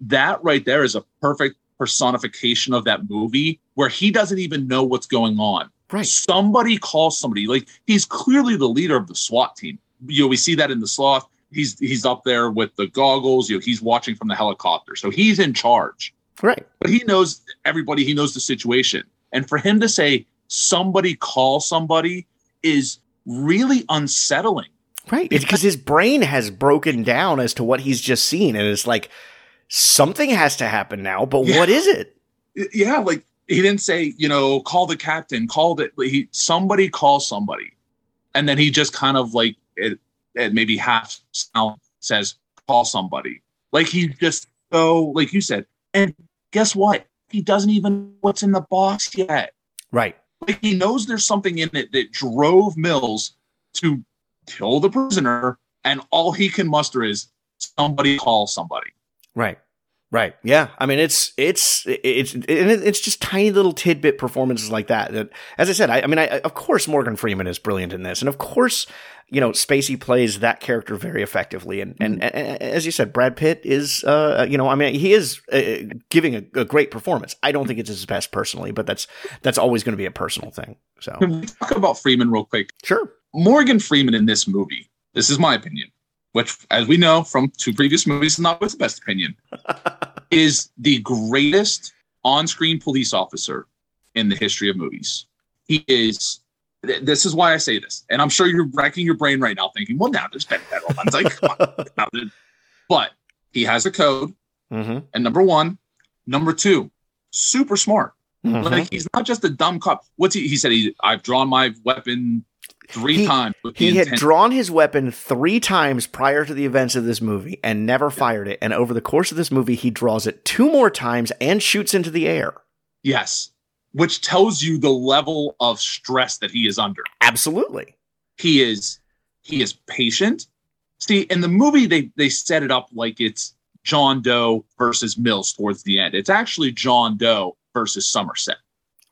that right there is a perfect personification of that movie where he doesn't even know what's going on. Right. Somebody calls somebody. Like he's clearly the leader of the SWAT team. You know, we see that in the sloth. He's he's up there with the goggles. You know, he's watching from the helicopter. So he's in charge. Right. But he knows everybody, he knows the situation. And for him to say somebody call somebody is really unsettling. Right. It's because his brain has broken down as to what he's just seen. And it's like, something has to happen now, but Yeah. what is it? yeah like he didn't say you know call the captain called it he somebody call somebody and then he just kind of like it, it maybe half sound says call somebody. Like he's just so like you said. And guess what? He doesn't even know what's in the box yet. Right. Like he knows there's something in it that drove Mills to kill the prisoner, and all he can muster is somebody call somebody. Right. Right. Yeah. I mean, it's it's it's it's just tiny little tidbit performances like that. That, as I said, I, I mean, I, of course Morgan Freeman is brilliant in this, and of course, you know, Spacey plays that character very effectively. And and, and, and as you said, Brad Pitt is, uh, you know, I mean, he is uh, giving a, a, great performance. I don't think it's his best personally, but that's that's always going to be a personal thing. So, Can we talk about Freeman real quick? Sure. Morgan Freeman in this movie. This is my opinion which, as we know from two previous movies, is not with the best opinion, is the greatest on-screen police officer in the history of movies. He is. This is why I say this, and I'm sure you're racking your brain right now, thinking, "Well, now there's Ben Better ones." Like, come on. but he has a code, mm-hmm. and number one, number two, super smart. Mm-hmm. Like he's not just a dumb cop. What's he? He said he. I've drawn my weapon three he, times. He had drawn his weapon three times prior to the events of this movie and never fired it. And over the course of this movie, he draws it two more times and shoots into the air. Yes, which tells you the level of stress that he is under. Absolutely, he is. He is patient. See, in the movie, they they set it up like it's John Doe versus Mills towards the end. It's actually John Doe versus Somerset.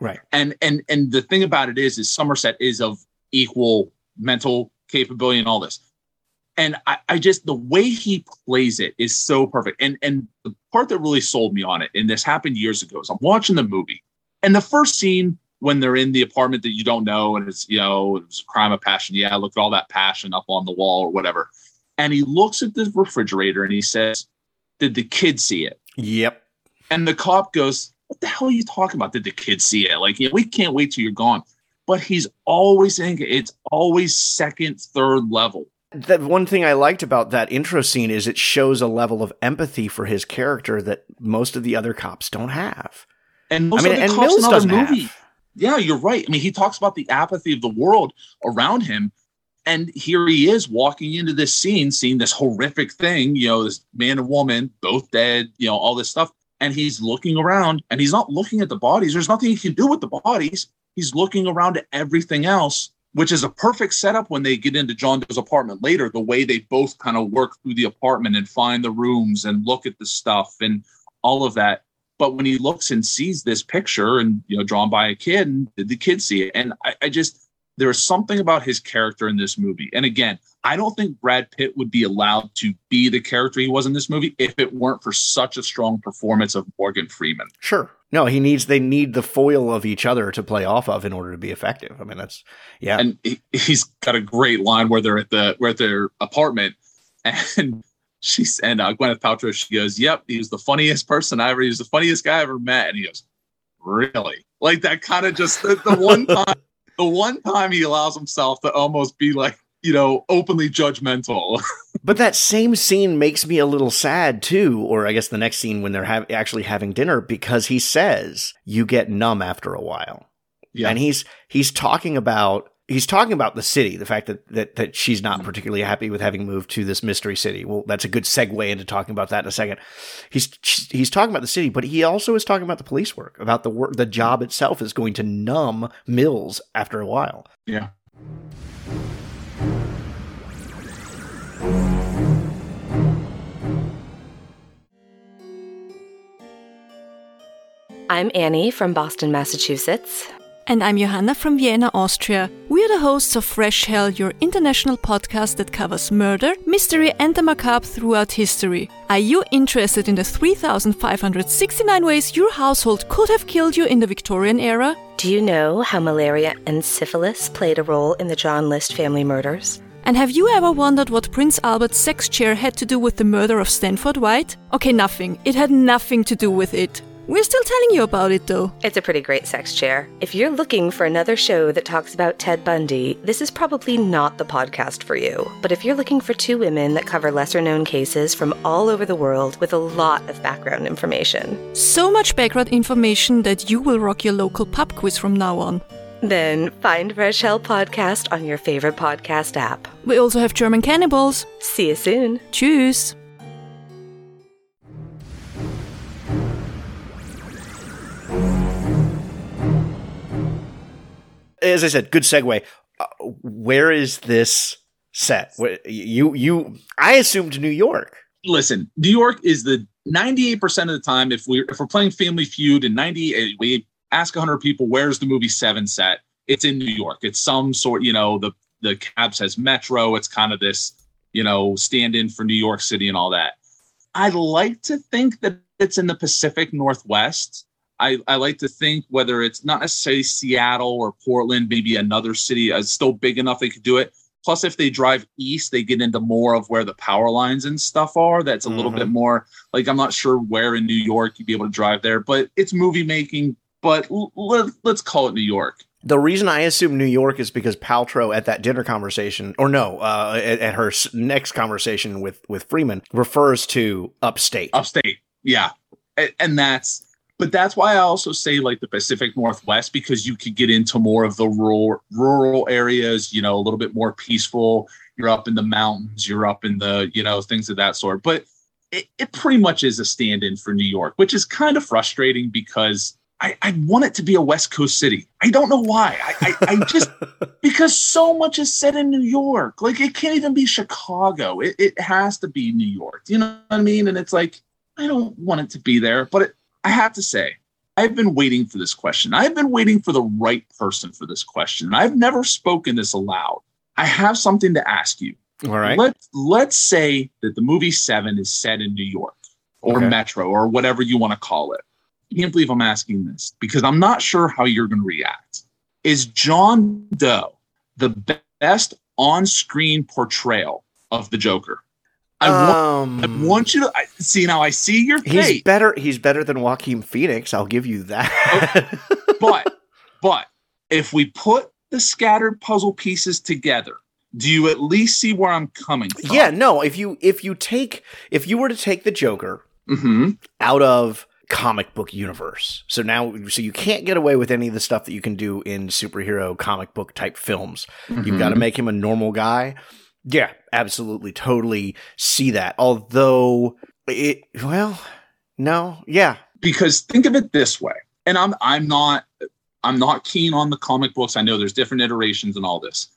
Right. And and and the thing about it is, is Somerset is of equal mental capability and all this. And I, I just the way he plays it is so perfect. And and the part that really sold me on it, and this happened years ago, is I'm watching the movie, and the first scene when they're in the apartment that you don't know, and it's you know it's crime of passion. Yeah, look at all that passion up on the wall or whatever. And he looks at the refrigerator and he says, "Did the kid see it?" Yep. And the cop goes, "What the hell are you talking about? Did the kid see it? Like, you know, we can't wait till you're gone." But he's always saying it's always second, third level. The one thing I liked about that intro scene is it shows a level of empathy for his character that most of the other cops don't have. And most I mean, of the and cops Mills in other movie. have. Yeah, you're right. I mean, he talks about the apathy of the world around him. And here he is walking into this scene, seeing this horrific thing, you know, this man and woman both dead, you know, all this stuff. And he's looking around and he's not looking at the bodies. There's nothing he can do with the bodies he's looking around at everything else, which is a perfect setup when they get into John Doe's apartment later. The way they both kind of work through the apartment and find the rooms and look at the stuff and all of that. But when he looks and sees this picture and you know drawn by a kid, did the kid see it? And I, I just there is something about his character in this movie. And again, I don't think Brad Pitt would be allowed to be the character he was in this movie if it weren't for such a strong performance of Morgan Freeman. Sure. No, he needs they need the foil of each other to play off of in order to be effective. I mean, that's yeah. And he, he's got a great line where they're at the we're at their apartment and she's and uh, Gwyneth Paltrow she goes, "Yep, he was the funniest person I ever. He was the funniest guy I ever met." And he goes, "Really?" Like that kind of just the, the one time the one time he allows himself to almost be like you know, openly judgmental. but that same scene makes me a little sad too, or I guess the next scene when they're ha- actually having dinner because he says you get numb after a while. Yeah. And he's he's talking about he's talking about the city, the fact that that that she's not particularly happy with having moved to this mystery city. Well, that's a good segue into talking about that in a second. He's he's talking about the city, but he also is talking about the police work, about the work the job itself is going to numb Mills after a while. Yeah. I'm Annie from Boston, Massachusetts. And I'm Johanna from Vienna, Austria. We are the hosts of Fresh Hell, your international podcast that covers murder, mystery, and the macabre throughout history. Are you interested in the 3,569 ways your household could have killed you in the Victorian era? Do you know how malaria and syphilis played a role in the John List family murders? And have you ever wondered what Prince Albert's sex chair had to do with the murder of Stanford White? Okay, nothing. It had nothing to do with it. We're still telling you about it though. It's a pretty great sex chair. If you're looking for another show that talks about Ted Bundy, this is probably not the podcast for you. But if you're looking for two women that cover lesser known cases from all over the world with a lot of background information, So much background information that you will rock your local pub quiz from now on. Then find Fresh Hell Podcast on your favorite podcast app. We also have German cannibals. See you soon. Tschüss. As I said, good segue. Uh, where is this set? Where, you you I assumed New York. Listen, New York is the 98% of the time if we're if we're playing Family Feud and 90 we ask 100 people where's the movie 7 set, it's in New York. It's some sort, you know, the the cab says Metro, it's kind of this, you know, stand in for New York City and all that. I like to think that it's in the Pacific Northwest. I, I like to think whether it's not necessarily Seattle or Portland, maybe another city is still big enough they could do it. Plus, if they drive east, they get into more of where the power lines and stuff are. That's a little Mhm. bit more like I'm not sure where in New York you'd be able to drive there, but it's movie making. But l- let, let's call it New York. The reason I assume New York is because Paltrow at that dinner conversation, or no, uh, at, at her next conversation with with Freeman, refers to upstate. upstate yeah A- and that's but that's why i also say like the pacific northwest because you could get into more of the rural rural areas you know a little bit more peaceful you're up in the mountains you're up in the you know things of that sort but it, it pretty much is a stand-in for new york which is kind of frustrating because I, I want it to be a West Coast city. I don't know why. I, I, I just because so much is said in New York. Like it can't even be Chicago. It, it has to be New York. You know what I mean? And it's like I don't want it to be there, but it, I have to say, I've been waiting for this question. I've been waiting for the right person for this question. And I've never spoken this aloud. I have something to ask you. All right. Let's let's say that the movie Seven is set in New York or Okay. Metro or whatever you want to call it. I can't believe I'm asking this because I'm not sure how you're going to react. Is John Doe the best on-screen portrayal of the Joker? I, want, I want you to I, see now. I see your He's better. He's better than Joaquin Phoenix. I'll give you that. but but if we put the scattered puzzle pieces together, do you at least see where I'm coming from? yeah, no. If you if you take if you were to take the Joker Mm-hmm. out of comic book universe, so now so you can't get away with any of the stuff that you can do in superhero comic book type films. You've Mhm. got to make him a normal guy. Yeah, absolutely, totally see that. Although it, well, no, yeah, because think of it this way and i'm i'm not i'm not keen on the comic books. I know there's different iterations and all this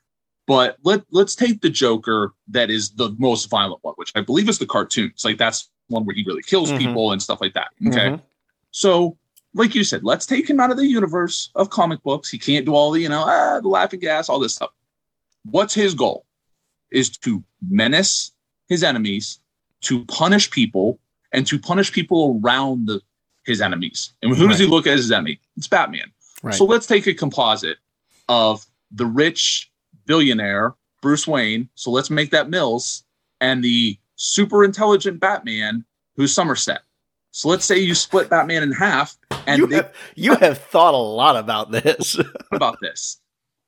but let let's take the joker that is the most violent one which i believe is the cartoons. Like that's one where he really kills Mhm. people and stuff like that. Okay. Mhm. so like you said let's take him out of the universe of comic books. He can't do all the you know ah, the laughing gas all this stuff. What's his goal is to menace his enemies to punish people and to punish people around the his enemies. And who does he look at as his enemy? It's Batman. Right. So let's take a composite of the rich billionaire Bruce Wayne. So let's make that Mills and the super intelligent Batman who's Somerset. So let's say you split Batman in half and you they, have, you have thought a lot about this. about this.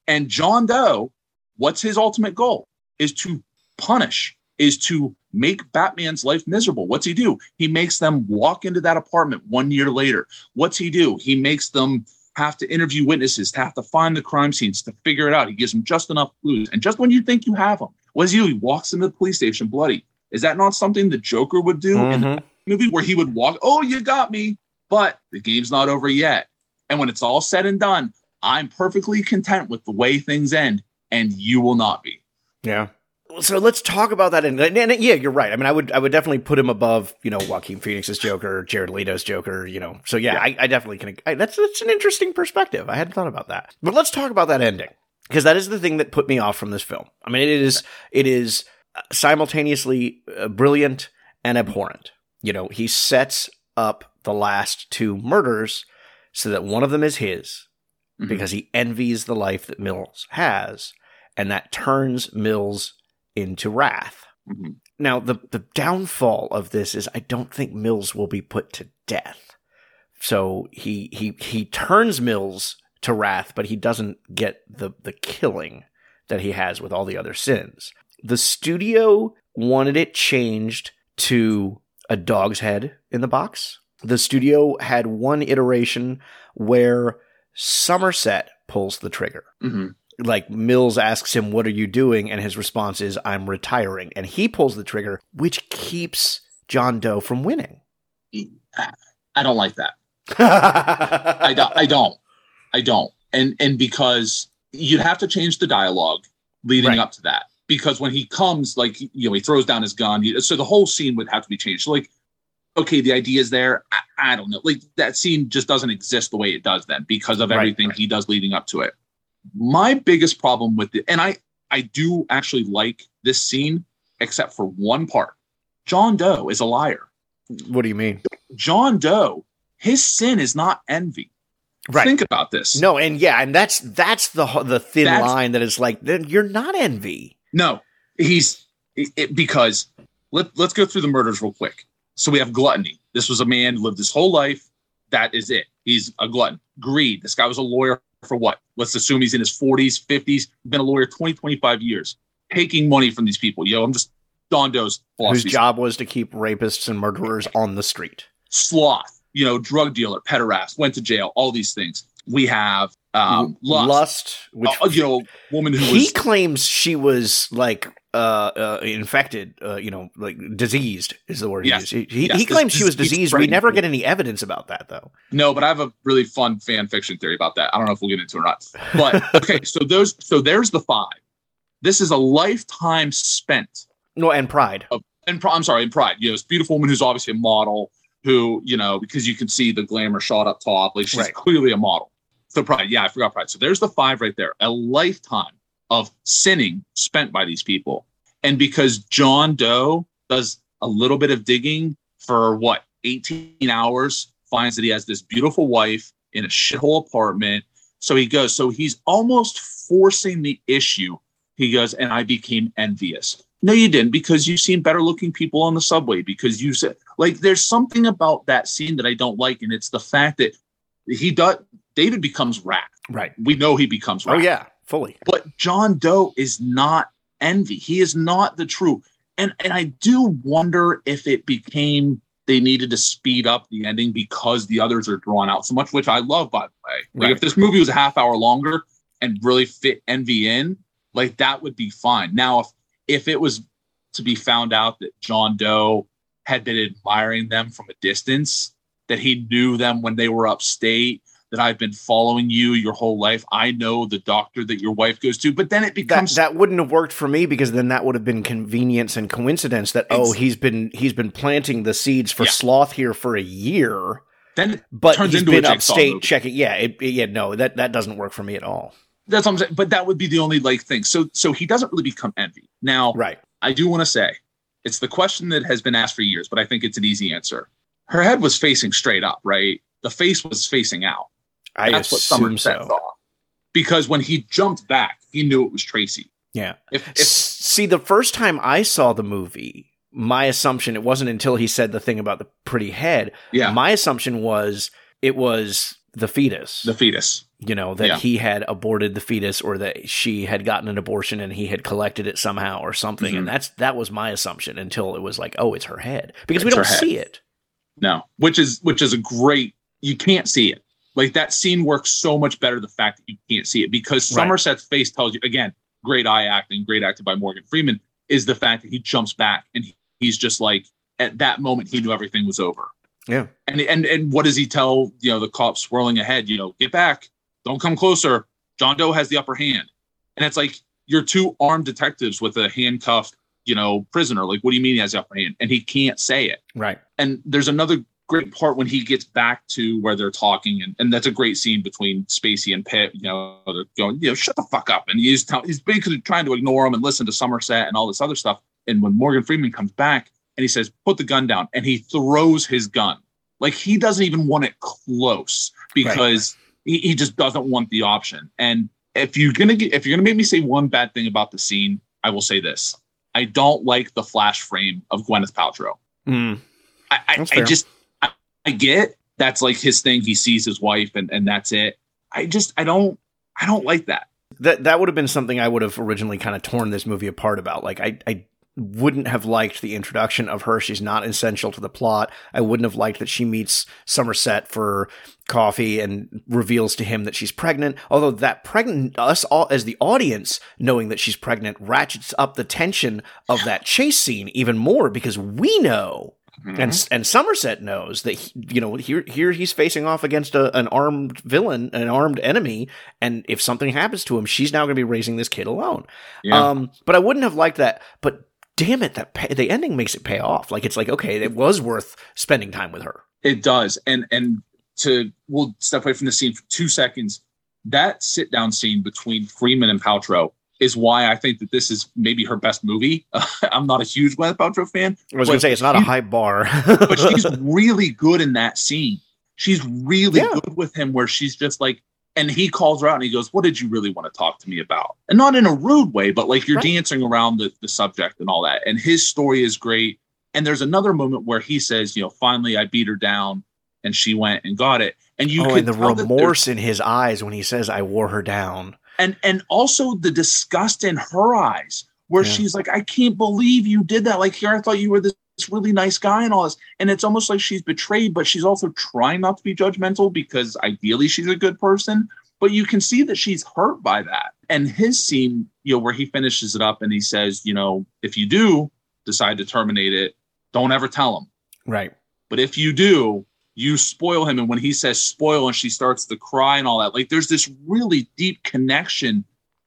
And John Doe, what's his ultimate goal? Is to punish, is to make Batman's life miserable. What's he do? He makes them walk into that apartment one year later. What's he do? He makes them have to interview witnesses, to have to find the crime scenes, to figure it out. He gives them just enough clues. And just when you think you have them, what does he do? He walks into the police station bloody. Is that not something the Joker would do in the Mhm. movie where he would walk, oh, you got me, but the game's not over yet. And when it's all said and done, I'm perfectly content with the way things end, and you will not be. Yeah. So let's talk about that. And, and, and yeah, you're right. I mean, I would I would definitely put him above, you know, Joaquin Phoenix's Joker, Jared Leto's Joker. You know, so yeah, I, I definitely can. I, that's that's an interesting perspective. I hadn't thought about that. But let's talk about that ending because that is the thing that put me off from this film. I mean, it is it is simultaneously uh, brilliant and abhorrent. You know, he sets up the last two murders so that one of them is his because he envies the life that Mills has, and that turns Mills into wrath. Mhm. Now, the, the downfall of this is I don't think Mills will be put to death. So he he he turns Mills to wrath, but he doesn't get the the killing that he has with all the other sins. The studio wanted it changed to a dog's head in the box. The studio had one iteration where Somerset pulls the trigger. hmm Like Mills asks him, What are you doing? And his response is, I'm retiring. And he pulls the trigger, which keeps John Doe from winning. I don't like that. I don't. I don't. I don't. And and because you'd have to change the dialogue leading Right. up to that. Because when he comes, like you know, he throws down his gun. So the whole scene would have to be changed. So like, okay, the idea is there. I, I don't know. Like that scene just doesn't exist the way it does then because of Right, everything he does leading up to it. My biggest problem with it, and I I do actually like this scene, except for one part. John Doe is a liar. What do you mean? John Doe, his sin is not envy. Right. Think about this. No, and yeah, and that's that's the the thin That's- line that is like then you're not envy. No, he's it, it- because let, let's go through the murders real quick. So we have gluttony. This was a man lived his whole life. That is it. He's a glutton. Greed. This guy was a lawyer for what? Let's assume he's in his 40s, 50s, been a lawyer 20, 25 years, taking money from these people. Yo, I'm just Don Doe's Whose philosophy. job was to keep rapists and murderers on the street. Sloth, you know, drug dealer, pederast, went to jail, all these things. We have um, lust. Lust, which Uh, you know, woman who he was claims she was like uh, uh infected, uh, you know, like diseased is the word Yes. he used. He, Yes, he claims she was diseased. We never get any evidence about that though. No, but I have a really fun fan fiction theory about that. I don't know if we'll get into it or not. But okay, so those so there's the five. This is a lifetime spent No, and pride. of and I'm sorry, and Pride. You know, this beautiful woman who's obviously a model who, you know, because you can see the glamour shot up top. Like she's Right. clearly a model. So Pride, yeah, I forgot Pride. So there's the five right there. A lifetime of sinning spent by these people. And because John Doe does a little bit of digging for what, 18 hours, finds that he has this beautiful wife in a shithole apartment. So he goes, so he's almost forcing the issue. He goes, and I became envious. No, you didn't, because you've seen better looking people on the subway. Because you said, like, there's something about that scene that I don't like, and it's the fact that he does. David becomes rat. Right. We know he becomes Oh yeah, fully. But John Doe is not envy. He is not the true. And and I do wonder if it became they needed to speed up the ending because the others are drawn out so much, which I love, by the way. Like Right. if this movie was a half hour longer and really fit envy in, like that would be fine. Now, if if it was to be found out that John Doe had been admiring them from a distance, that he knew them when they were upstate, that I've been following you your whole life. I know the doctor that your wife goes to, but then it becomes that wouldn't have worked for me because then that would have been convenience and coincidence that oh he's been he's been planting the seeds for Yeah. sloth here for a year, then it but turns he's into been upstate checking. Yeah, it, it- yeah, no, that that doesn't work for me at all. That's what I'm saying. But that would be the only like thing. So so he doesn't really become envy. Now Right. I do want to say it's the question that has been asked for years, but I think it's an easy answer. Her head was facing straight up, right? The face was facing out. I That's what assume Somerset so. thought. Because when he jumped back, he knew it was Tracy. Yeah. If, if See, the first time I saw the movie, my assumption it wasn't until he said the thing about the pretty head. yeah, My assumption was it was the fetus. the fetus. you know that Yeah. he had aborted the fetus or that she had gotten an abortion and he had collected it somehow or something and Mhm. that's that was my assumption until it was like oh it's her head because we It's her don't see it No, which is which is a great. You can't see it. Like that scene works so much better. The fact that you can't see it because Right. Somerset's face tells you again. Great eye acting, great acting by Morgan Freeman. Is the fact that he jumps back and he, he's just like at that moment he knew everything was over. yeah And and and what does he tell you know the cop swirling ahead? You know, get back, don't come closer. John Doe has the upper hand, and it's like you're two armed detectives with a handcuffed you know prisoner. Like, what do you mean he has the upper hand? And he can't say it right and there's another great part when he gets back to where they're talking, and, and that's a great scene between Spacey and Pitt. You know, they're going, you know, shut the fuck up, and he's tell, he's basically trying to ignore him and listen to Somerset and all this other stuff. And when Morgan Freeman comes back and he says, "Put the gun down," and he throws his gun, like he doesn't even want it close because he, he just doesn't want the option. And if you're gonna get, if you're gonna make me say one bad thing about the scene, I will say this: I don't like the flash frame of Gwyneth Paltrow. Mm. I, I, I just I, get that's like his thing. He sees his wife and, and that's it. I just I don't I don't like that. that that would have been something i would have originally kind of torn this movie apart about like i i wouldn't have liked the introduction of her. She's not essential to the plot. I wouldn't have liked that she meets Somerset for coffee and reveals to him that she's pregnant. Although that pregnant, us all as the audience knowing that she's pregnant ratchets up the tension of that chase scene even more because we know. Mm-hmm. And and Somerset knows that he, you know here here he's facing off against a, an armed villain, an armed enemy, and if something happens to him, she's now going to be raising this kid alone. Yeah. Um, but I wouldn't have liked that. But damn it, that pay, the ending makes it pay off. Like it's like okay, it was worth spending time with her. It does. And and to we'll step away from the scene for two seconds. That sit down scene between Freeman and Paltrow is why I think that this is maybe her best movie. I'm not a huge Gwyneth Paltrow fan. I was going to say it's not a high bar, but she's really good in that scene. She's really Yeah. good with him, where she's just like, and he calls her out and he goes, "What did you really want to talk to me about?" And not in a rude way, but like you're Right. dancing around the, the subject and all that. And his story is great. And there's another moment where he says, "You know, finally I beat her down, and she went and got it." And you oh, and the tell that there's- remorse in his eyes when he says, "I wore her down." And and also the disgust in her eyes where Yeah. she's like i can't believe you did that. Like here i thought you were this really nice guy and all this. And it's almost like she's betrayed but she's also trying not to be judgmental because ideally she's a good person. But you can see that she's hurt by that. And his scene you know where he finishes it up and he says you know if you do decide to terminate it don't ever tell him. Right. but if you do, you spoil him. And when he says spoil and she starts to cry and all that, like there's this really deep connection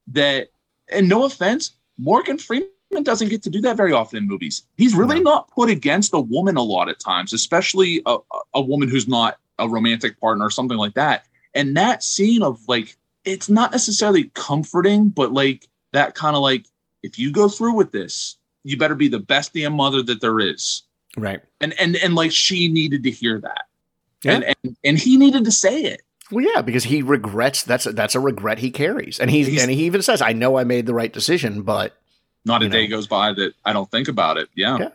that, and no offense, Morgan Freeman doesn't get to do that very often in movies. He's really not put against a woman a lot of times, especially a, a- woman who's not a romantic partner or something like that. And that scene of like, it's not necessarily comforting, but like that kind of like, if you go through with this, you better be the best damn mother that there is Right. and and and like she needed to hear that Yeah. and, and and he needed to say it. Well, yeah, because he regrets. That's a, that's a regret he carries, and he's, He's- and he even says, "I know I made the right decision, but not a You day goes by that i don't think about it. Yeah. Yeah.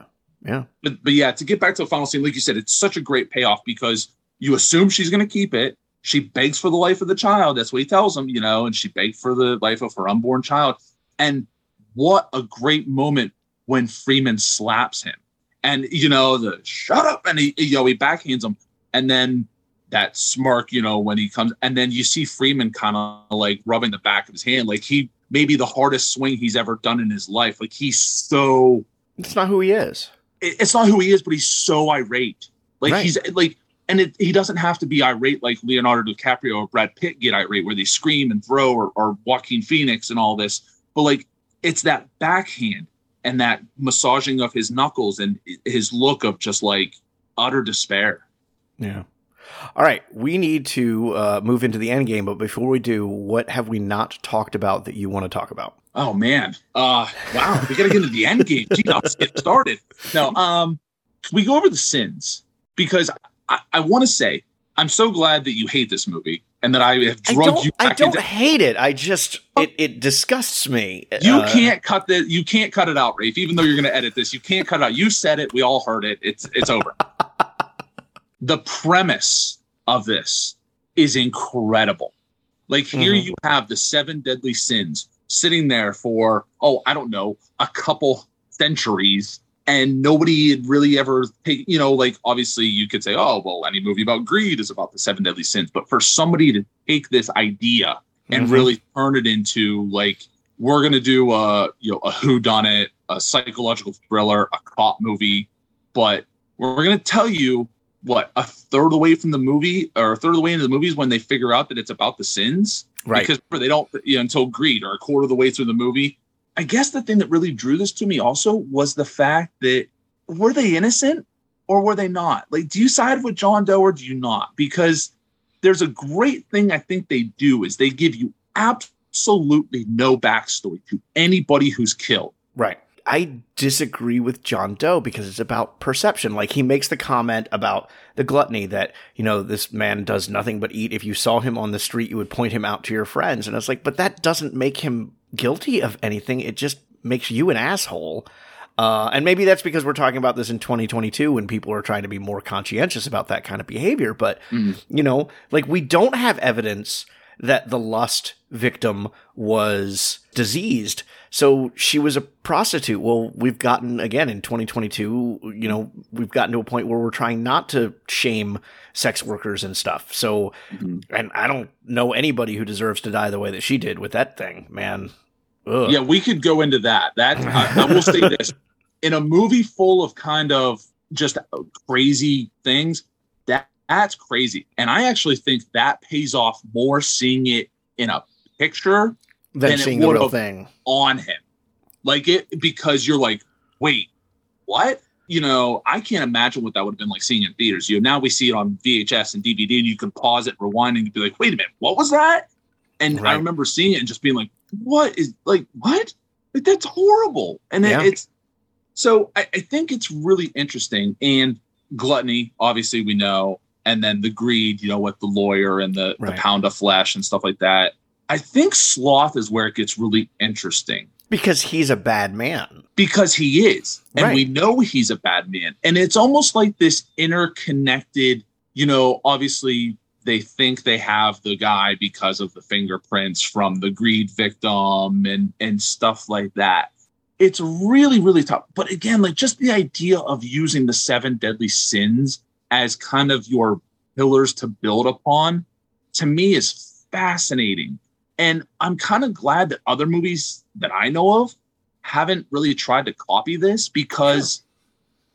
yeah, But, but yeah to get back to the final scene like you said it's such a great payoff because you assume she's going to keep it. She begs for the life of the child. That's what he tells him you know and she begged for the life of her unborn child. And what a great moment when freeman slaps him. And you know the shut up and he you know he backhands him and then that smirk you know when he comes and then you see freeman kind of like rubbing the back of his hand like he maybe the hardest swing he's ever done in his life like he's so it's not who he is. it- it's not who he is, but he's so irate. Like Right. he's like, and it, he doesn't have to be irate like Leonardo DiCaprio or Brad Pitt get irate, where they scream and throw, or, or Joaquin Phoenix and all this. But like, it's that backhand and that massaging of his knuckles and his look of just like utter despair. Yeah. All right, we need to uh, move into the end game, but before we do, what have we not talked about that you want to talk about? Oh man. Uh wow, we gotta get into the end game. Gee, let's get started. No, um we go over the sins because I, I want to say I'm so glad that you hate this movie and that I have I drugged don't, you I don't into hate it. I just it it disgusts me. you Uh, can't cut the you can't cut it out, Rafe. Even though you're gonna edit this, you can't cut it out. You said it, we all heard it. It's it's over. the premise of this is incredible. Like here Mhm. you have the seven deadly sins sitting there for oh I don't know a couple centuries and nobody had really ever take you know like obviously you could say oh well any movie about greed is about the seven deadly sins but for somebody to take this idea and Mhm. really turn it into like we're gonna do a you know a who done it a psychological thriller a cop movie but we're gonna tell you what a third away from the movie or a third of the way into the movies when they figure out that it's about the sins? Right. because they don't you know until greed or a quarter of the way through the movie. I guess the thing that really drew this to me also was the fact that were they innocent or were they not? Like do you side with john doe or do you not? Because there's a great thing i think they do is they give you absolutely no backstory to anybody who's killed. Right. I disagree with John Doe because it's about perception. Like he makes the comment about the gluttony that, you know, this man does nothing but eat. If you saw him on the street, you would point him out to your friends. And I was like, but that doesn't make him guilty of anything. It just makes you an asshole. Uh, and maybe that's because we're talking about this in 2022 when people are trying to be more conscientious about that kind of behavior. But, Mhm. you know, like we don't have evidence that the lust victim was diseased. So she was a prostitute. Well, we've gotten again in 2022, you know, we've gotten to a point where we're trying not to shame sex workers and stuff. So, mm-hmm. and I don't know anybody who deserves to die the way that she did with that thing, man. Ugh. Yeah, we could go into that. That I, I will say this: in a movie full of kind of just crazy things, that that's crazy. And I actually think that pays off more seeing it in a picture than, than seeing the real thing on him. Like it because you're like, wait, what? You know, I can't imagine what that would have been like seeing in theaters. You know, now we see it on VHS and DVD, and you can pause it, rewind, and be like, wait a minute, what was that? And right. I remember seeing it and just being like, what is like what? Like that's horrible. And yeah. it's so I, I think it's really interesting. And gluttony, obviously, we know, and then the greed, you know, with the lawyer and the, right. the pound of flesh and stuff like that. I think sloth is where it gets really interesting because he's a bad man. Because he is. And right. we know he's a bad man. And it's almost like this interconnected, you know, obviously they think they have the guy because of the fingerprints from the greed victim and and stuff like that. It's really really tough. But again, like just the idea of using the seven deadly sins as kind of your pillars to build upon to me is fascinating and I'm kind of glad that other movies that I know of haven't really tried to copy this because,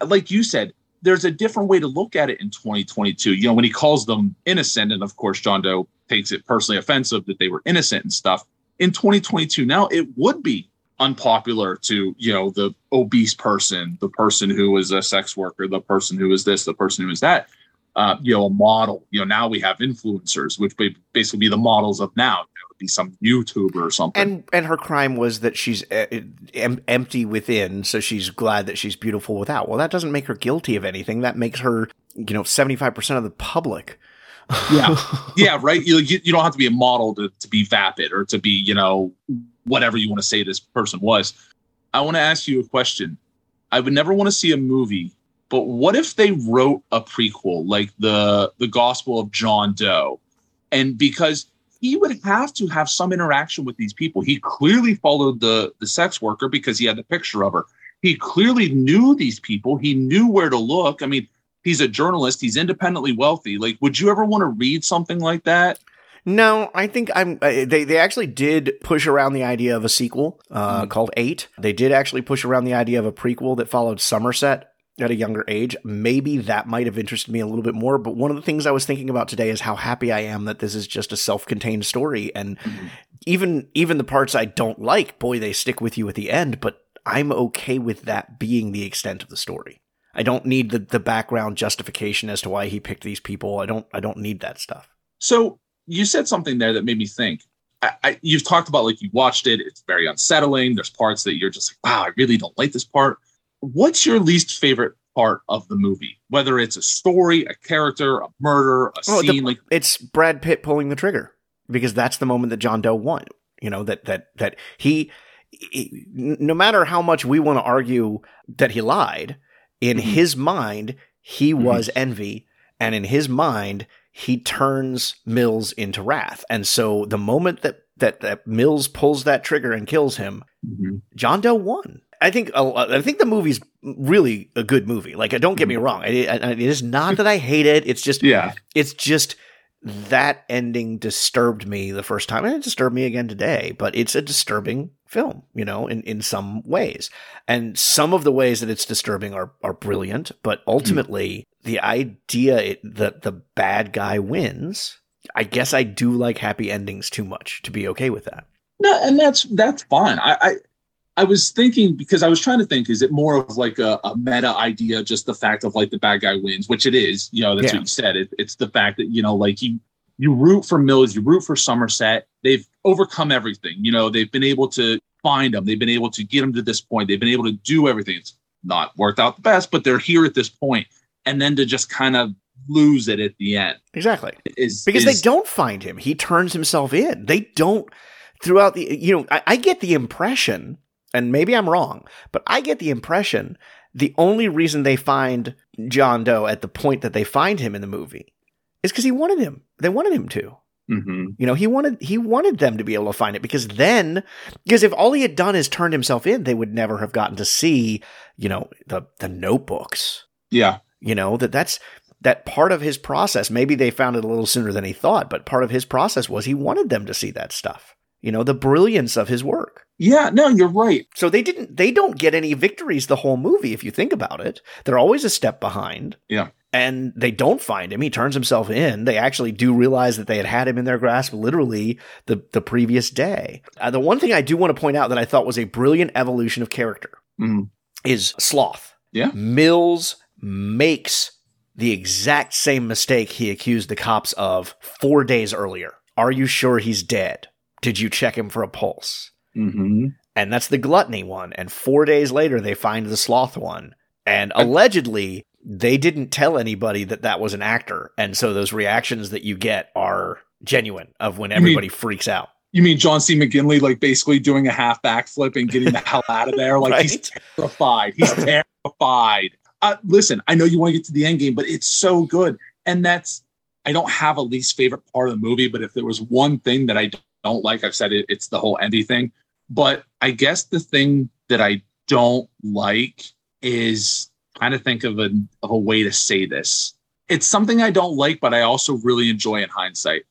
yeah. like you said, there's a different way to look at it in 2022. You know, when he calls them innocent, and of course, John Doe takes it personally offensive that they were innocent and stuff. In 2022, now it would be unpopular to, you know, the obese person, the person who is a sex worker, the person who is this, the person who is that. Uh, you know, a model. You know, now we have influencers, which would basically be the models of now be some YouTuber or something. And and her crime was that she's uh, em- empty within, so she's glad that she's beautiful without. Well, that doesn't make her guilty of anything. That makes her, you know, seventy five percent of the public. yeah, yeah, right. You, you you don't have to be a model to to be vapid or to be you know whatever you want to say this person was. I want to ask you a question. I would never want to see a movie but what if they wrote a prequel like the the gospel of john doe and because he would have to have some interaction with these people. He clearly followed the the sex worker because he had the picture of her. He clearly knew these people. He knew where to look. I mean, he's a journalist. He's independently wealthy. Like, would you ever want to read something like that? No, I think I'm. Uh, they they actually did push around the idea of a sequel uh, mm. called Eight. They did actually push around the idea of a prequel that followed Somerset at a younger age, maybe that might have interested me a little bit more. But one of the things I was thinking about today is how happy I am that this is just a self-contained story. And mm-hmm. even even the parts I don't like, boy, they stick with you at the end. But I'm okay with that being the extent of the story. I don't need the the background justification as to why he picked these people. I don't I don't need that stuff. So you said something there that made me think. I, I, you've talked about like you watched it. It's very unsettling. There's parts that you're just like, wow, I really don't like this part what's your least favorite part of the movie? Whether it's a story, a character, a murder, a oh, scene, the, like it's Brad Pitt pulling the trigger because that's the moment that John Doe won. You know that that that he, he no matter how much we want to argue that he lied, in mm-hmm. his mind he mm-hmm. was envy, and in his mind he turns Mills into wrath. And so the moment that that, that Mills pulls that trigger and kills him, mm-hmm. John Doe won. I think I think the movie's really a good movie. Like, don't get me mm-hmm. wrong, it, it is not that I hate it. It's just, yeah, it's just that ending disturbed me the first time, and it disturbed me again today. But it's a disturbing film, you know, in in some ways, and some of the ways that it's disturbing are are brilliant. But ultimately, mm. the idea it, that the bad guy wins, I guess I do like happy endings too much to be okay with that. No, and that's that's fine. I, I I was thinking because I was trying to think, is it more of like a, a, meta idea, just the fact of like the bad guy wins, which it is, you know, that's yeah. what you said. It, it's the fact that, you know, like you, you root for Mills, you root for Somerset. They've overcome everything. You know, they've been able to find them. They've been able to get them to this point. They've been able to do everything. It's not worked out the best, but they're here at this point. And then to just kind of lose it at the end. Exactly. Is, because is, they don't find him. He turns himself in. They don't throughout the, you know, I, I get the impression and maybe I'm wrong, but I get the impression the only reason they find John Doe at the point that they find him in the movie is because he wanted him. They wanted him to. Mm-hmm. You know, he wanted he wanted them to be able to find it because then because if all he had done is turned himself in, they would never have gotten to see, you know, the the notebooks. Yeah. You know, that that's that part of his process. Maybe they found it a little sooner than he thought, but part of his process was he wanted them to see that stuff. You know, the brilliance of his work. Yeah, no, you're right. So they didn't they don't get any victories the whole movie if you think about it. They're always a step behind. Yeah. And they don't find him. He turns himself in. They actually do realize that they had had him in their grasp literally the, the previous day. Uh, the one thing I do want to point out that I thought was a brilliant evolution of character Mhm. is Sloth. Yeah. Mills makes the exact same mistake he accused the cops of four days earlier. Are you sure he's dead? Did you check him for a pulse? Mm-hmm. And that's the gluttony one. And four days later, they find the sloth one. And allegedly, they didn't tell anybody that that was an actor. And so those reactions that you get are genuine of when mean- everybody freaks out. You mean John C. McGinley, like basically doing a half backflip and getting the hell out of there? Like he's terrified. He's terrified. Uh, listen, I know you want to get to the end game, but it's so good. And that's, I don't have a least favorite part of the movie, but if there was one thing that I don't like, I've said it, it's the whole Andy thing. But I guess the thing that I don't like is trying to think of a, of a way to say this. It's something I don't like, but I also really enjoy in hindsight.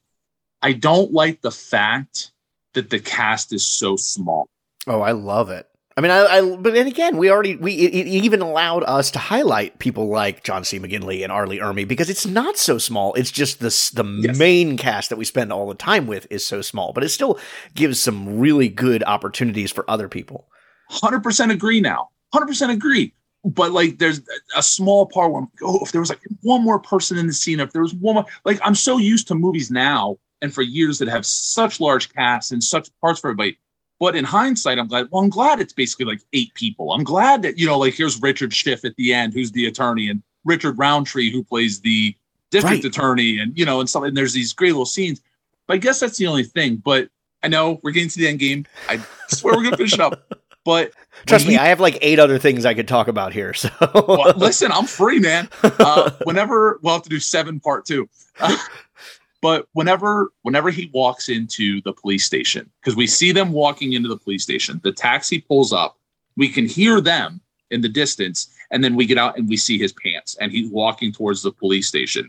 I don't like the fact that the cast is so small. Oh, I love it. I mean, I, I but then again, we already we it, it even allowed us to highlight people like John C. McGinley and R. Lee Ermey because it's not so small. It's just the the Yes. main cast that we spend all the time with is so small, but it still gives some really good opportunities for other people. 100% agree now. 100% agree. But like, there's a small part where, I'm oh, if there was like one more person in the scene, if there was one more, like, I'm so used to movies now and for years that have such large casts and such parts for everybody. But in hindsight, I'm glad. Well, I'm glad it's basically like eight people. I'm glad that you know, like here's Richard Schiff at the end, who's the attorney, and Richard Roundtree, who plays the district Right. attorney, and you know, and something. And there's these great little scenes. But I guess that's the only thing. But I know we're getting to the end game. I swear we're gonna finish it up. But Trust me, I have like eight other things I could talk about here. So well, listen, I'm free, man. Uh, whenever we'll have to do seven part two. Uh, but whenever whenever he walks into the police station, because we see them walking into the police station, the taxi pulls up, we can hear them in the distance, and then we get out and we see his pants, and he's walking towards the police station.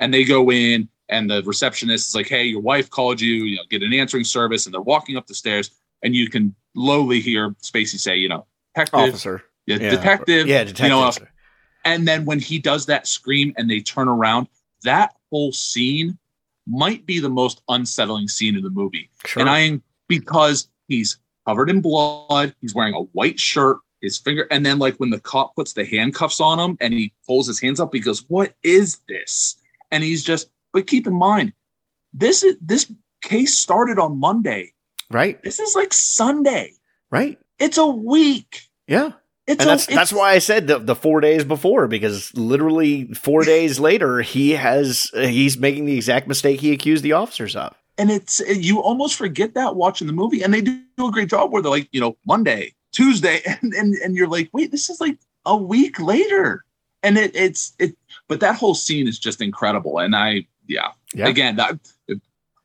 And they go in, and the receptionist is like, Hey, your wife called you, you know, get an answering service, and they're walking up the stairs, and you can lowly hear Spacey say, you know, detective, officer, yeah, Yeah. detective, yeah, you detective. know, and then when he does that scream and they turn around, that whole scene might be the most unsettling scene in the movie. Sure. And I because he's covered in blood, he's wearing a white shirt, his finger, and then like when the cop puts the handcuffs on him and he pulls his hands up, he goes, What is this? And he's just, but keep in mind, this is this case started on Monday. right, This is like Sunday. right, It's a week. yeah. It's and a, that's that's why I said the, the four days before because literally four days later he has he's making the exact mistake he accused the officers of. and it's you almost forget that watching the movie and they do a great job where they're like you know monday tuesday and and, and you're like wait this is like a week later and it, it's it but that whole scene is just incredible and i yeah, Yeah. again that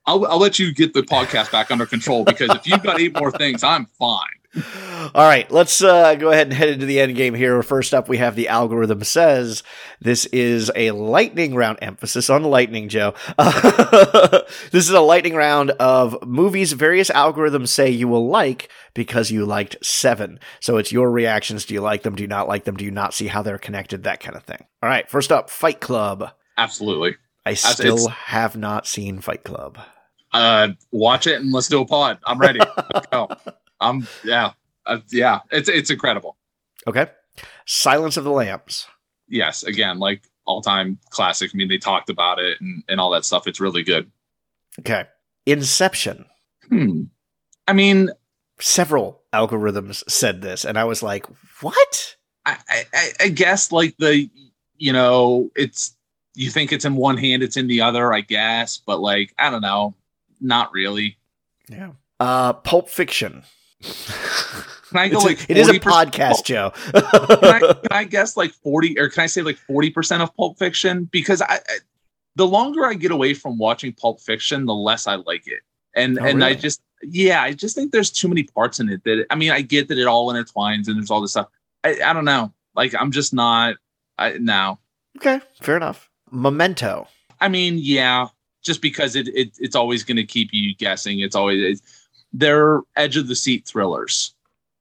I'll, I'll let you get the podcast back under control because if you've got eight more things i'm fine All right, let's uh, go ahead and head into the end game here. First up, we have the algorithm says this is a lightning round. Emphasis on lightning, Joe. this is a lightning round of movies various algorithms say you will like because you liked seven. So it's your reactions. Do you like them? Do you not like them? Do you not see how they're connected? That kind of thing. All right, first up, Fight Club. absolutely I still it's- have not seen Fight Club. uh watch it and let's do a pod i'm ready let's go i'm yeah uh, yeah it's it's incredible Okay. Silence of the Lambs. yes, again, like all time classic. I mean, they talked about it and, and all that stuff. It's really good. Okay. Inception. Hmm. I mean, Several algorithms said this, and I was like, what? I, I- I, I guess like the, you know, it's, you think it's in one hand, it's in the other, I guess, but like, I don't know, not really. Yeah. Uh, Pulp Fiction. Can I go It's a- like it is a 40% podcast, Joe. can, I, can I guess like 40 or can I say like 40% of Pulp Fiction? Because I, I the longer I get away from watching Pulp Fiction, the less I like it. And Oh, and I just yeah, I just think there's too many parts in it that I mean, I get that it all intertwines and there's all this stuff. I, I don't know. Like I'm just not I now. Okay, fair enough. Memento. I mean, yeah, just because it, it it's always going to keep you guessing. It's always it's, they're edge of the seat thrillers.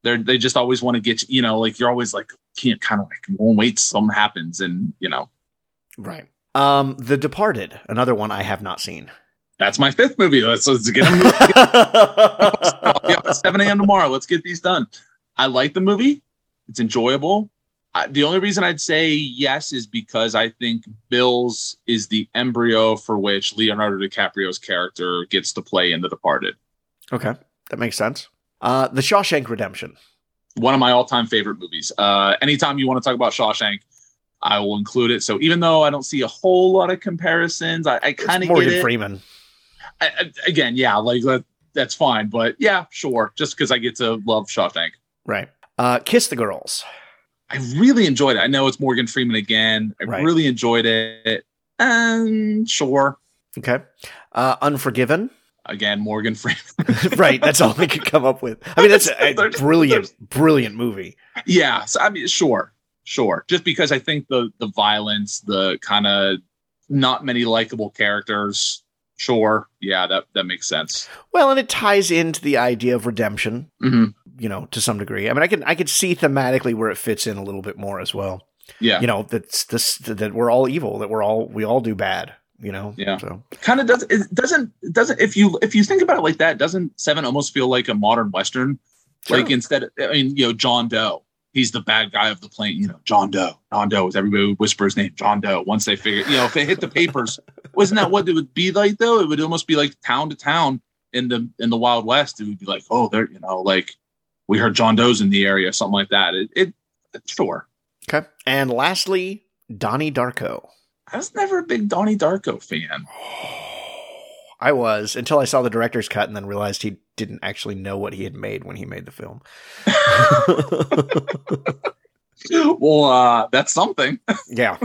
They're they just always want to get you, you know, like you're always like can't kind of like won't wait something happens and you know Right. Um, The Departed, another one I have not seen. that's my fifth movie. Let's, let's get them. I'll be up at 7 a.m. tomorrow. Let's get these done. I like the movie. It's enjoyable. I, the only reason I'd say yes is because I think Mills is the embryo for which Leonardo DiCaprio's character gets to play in The Departed. Okay, that makes sense. Uh, The Shawshank Redemption. One of my all-time favorite movies. Uh, anytime you want to talk about Shawshank, I will include it. So even though I don't see a whole lot of comparisons, I, I kind of get it. Morgan it. Freeman. I, I- again, yeah, like that, that's fine. But yeah, sure. Just because I get to love Shawshank. Right. Uh, Kiss the Girls. I really enjoyed it. I know it's Morgan Freeman again. I Right. really enjoyed it. And sure, Okay. Uh, Unforgiven. Again, Morgan Freeman. right. That's all I could come up with. I mean, that's a brilliant, brilliant movie. yeah, so, I mean, sure, sure. Just because I think the the violence, the kind of not many likable characters. Sure, yeah, that that makes sense. Well, and it ties into the idea of redemption, hmm you know, to some degree. I mean, I can I could see thematically where it fits in a little bit more as well. Yeah, You know, that's this that we're all evil, that we're all we all do bad. You know. Yeah. So kind of does. It doesn't it doesn't if you if you think about it like that, doesn't Seven almost feel like a modern western? Sure. Like instead, I mean, you know, John Doe. He's the bad guy of the plain. You know, John Doe. John Doe is everybody would whisper his name, John Doe. Once they figure, you know, if it hit the papers, wasn't that what it would be like though? It would almost be like town to town in the in the Wild West. It would be like, oh, they're you know, like we heard John Doe's in the area, something like that. It, it sure. okay. And lastly, Donnie Darko. I was never a big Donnie Darko fan. I was until I saw the director's cut and then realized he didn't actually know what he had made when he made the film. well, uh, that's something. yeah.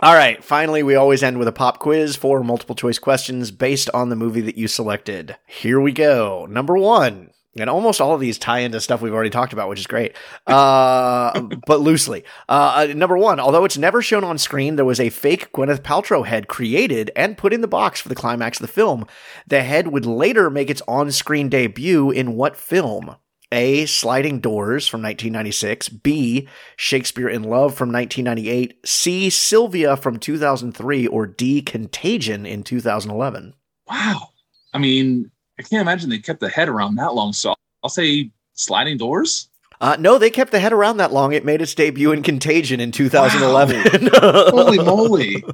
All right. Finally, we always end with a pop quiz for multiple choice questions based on the movie that you selected. Here we go. Number one. And almost all of these tie into stuff we've already talked about, which is great. Uh, but loosely. Uh, uh, number one, although it's never shown on screen, there was a fake Gwyneth Paltrow head created and put in the box for the climax of the film. The head would later make its on screen debut in what film? A. Sliding Doors from 1996. B. Shakespeare in Love from 1998. C. Sylvia from 2003. Or D. Contagion in 2011. Wow. I mean, I can't imagine they kept the head around that long. So I'll say sliding doors. Uh, no, they kept the head around that long. It made its debut in Contagion in 2011. Holy moly.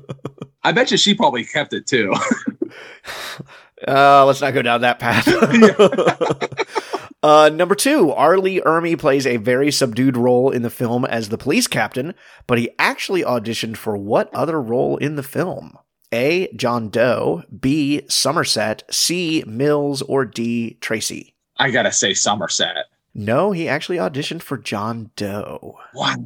I bet you she probably kept it too. Uh, let's not go down that path. uh, number two, R. Lee Ermey plays a very subdued role in the film as the police captain, but he actually auditioned for what other role in the film? A. John Doe, B. Somerset, C. Mills, or D. Tracy? I gotta say Somerset. No, he actually auditioned for John Doe. Wow.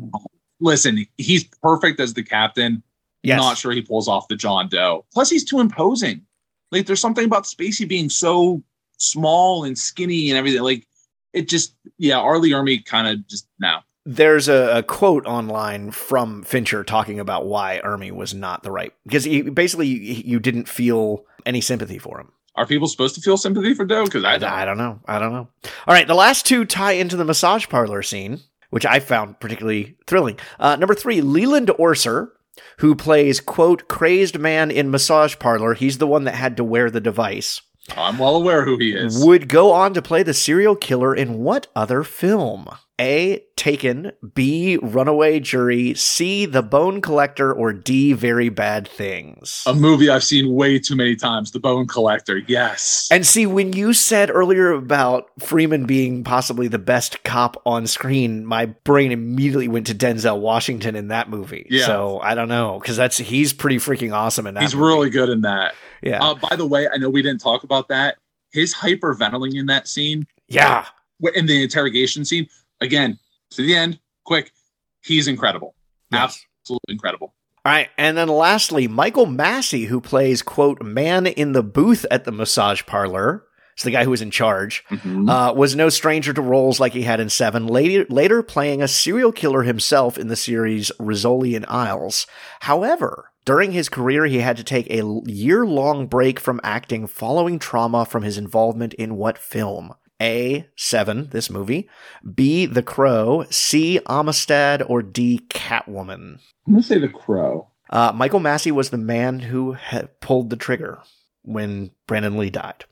Listen, he's perfect as the captain. Yes. Not sure he pulls off the John Doe. Plus, he's too imposing. Like, there's something about Spacey being so small and skinny and everything. Like, it just, yeah, R. Lee Ermey kind of just now. There's a, a quote online from Fincher talking about why Ermey was not the right because he basically you didn't feel any sympathy for him. Are people supposed to feel sympathy for Doe? Because I don't. I don't know. I don't know. All right, the last two tie into the massage parlor scene, which I found particularly thrilling. Uh, number three, Leland Orser, who plays quote crazed man in massage parlor. He's the one that had to wear the device. I'm well aware who he is. Would go on to play the serial killer in what other film? A. Taken. B. Runaway Jury. C. The Bone Collector. Or D. Very Bad Things. A movie I've seen way too many times, The Bone Collector. Yes. And see, when you said earlier about Freeman being possibly the best cop on screen, my brain immediately went to Denzel Washington in that movie. Yeah. So I don't know because that's he's pretty freaking awesome in that. He's movie. really good in that. Yeah, Uh, by the way, I know we didn't talk about that. His hyperventilating in that scene, yeah. in the interrogation scene, again, to the end, quick, he's incredible. Yes. Absolutely incredible. All right, and then lastly, Michael Massee, who plays quote man in the booth at the massage parlor. So the guy who was in charge Mhm. uh, was no stranger to roles like he had in Seven. Later, later playing a serial killer himself in the series Rizzoli and Isles. However, during his career, he had to take a year-long break from acting following trauma from his involvement in what film? A. Seven, this movie. B. The Crow. C. Amistad. Or D. Catwoman. I'm gonna say The Crow. Uh, Michael Massee was the man who pulled the trigger when Brandon Lee died.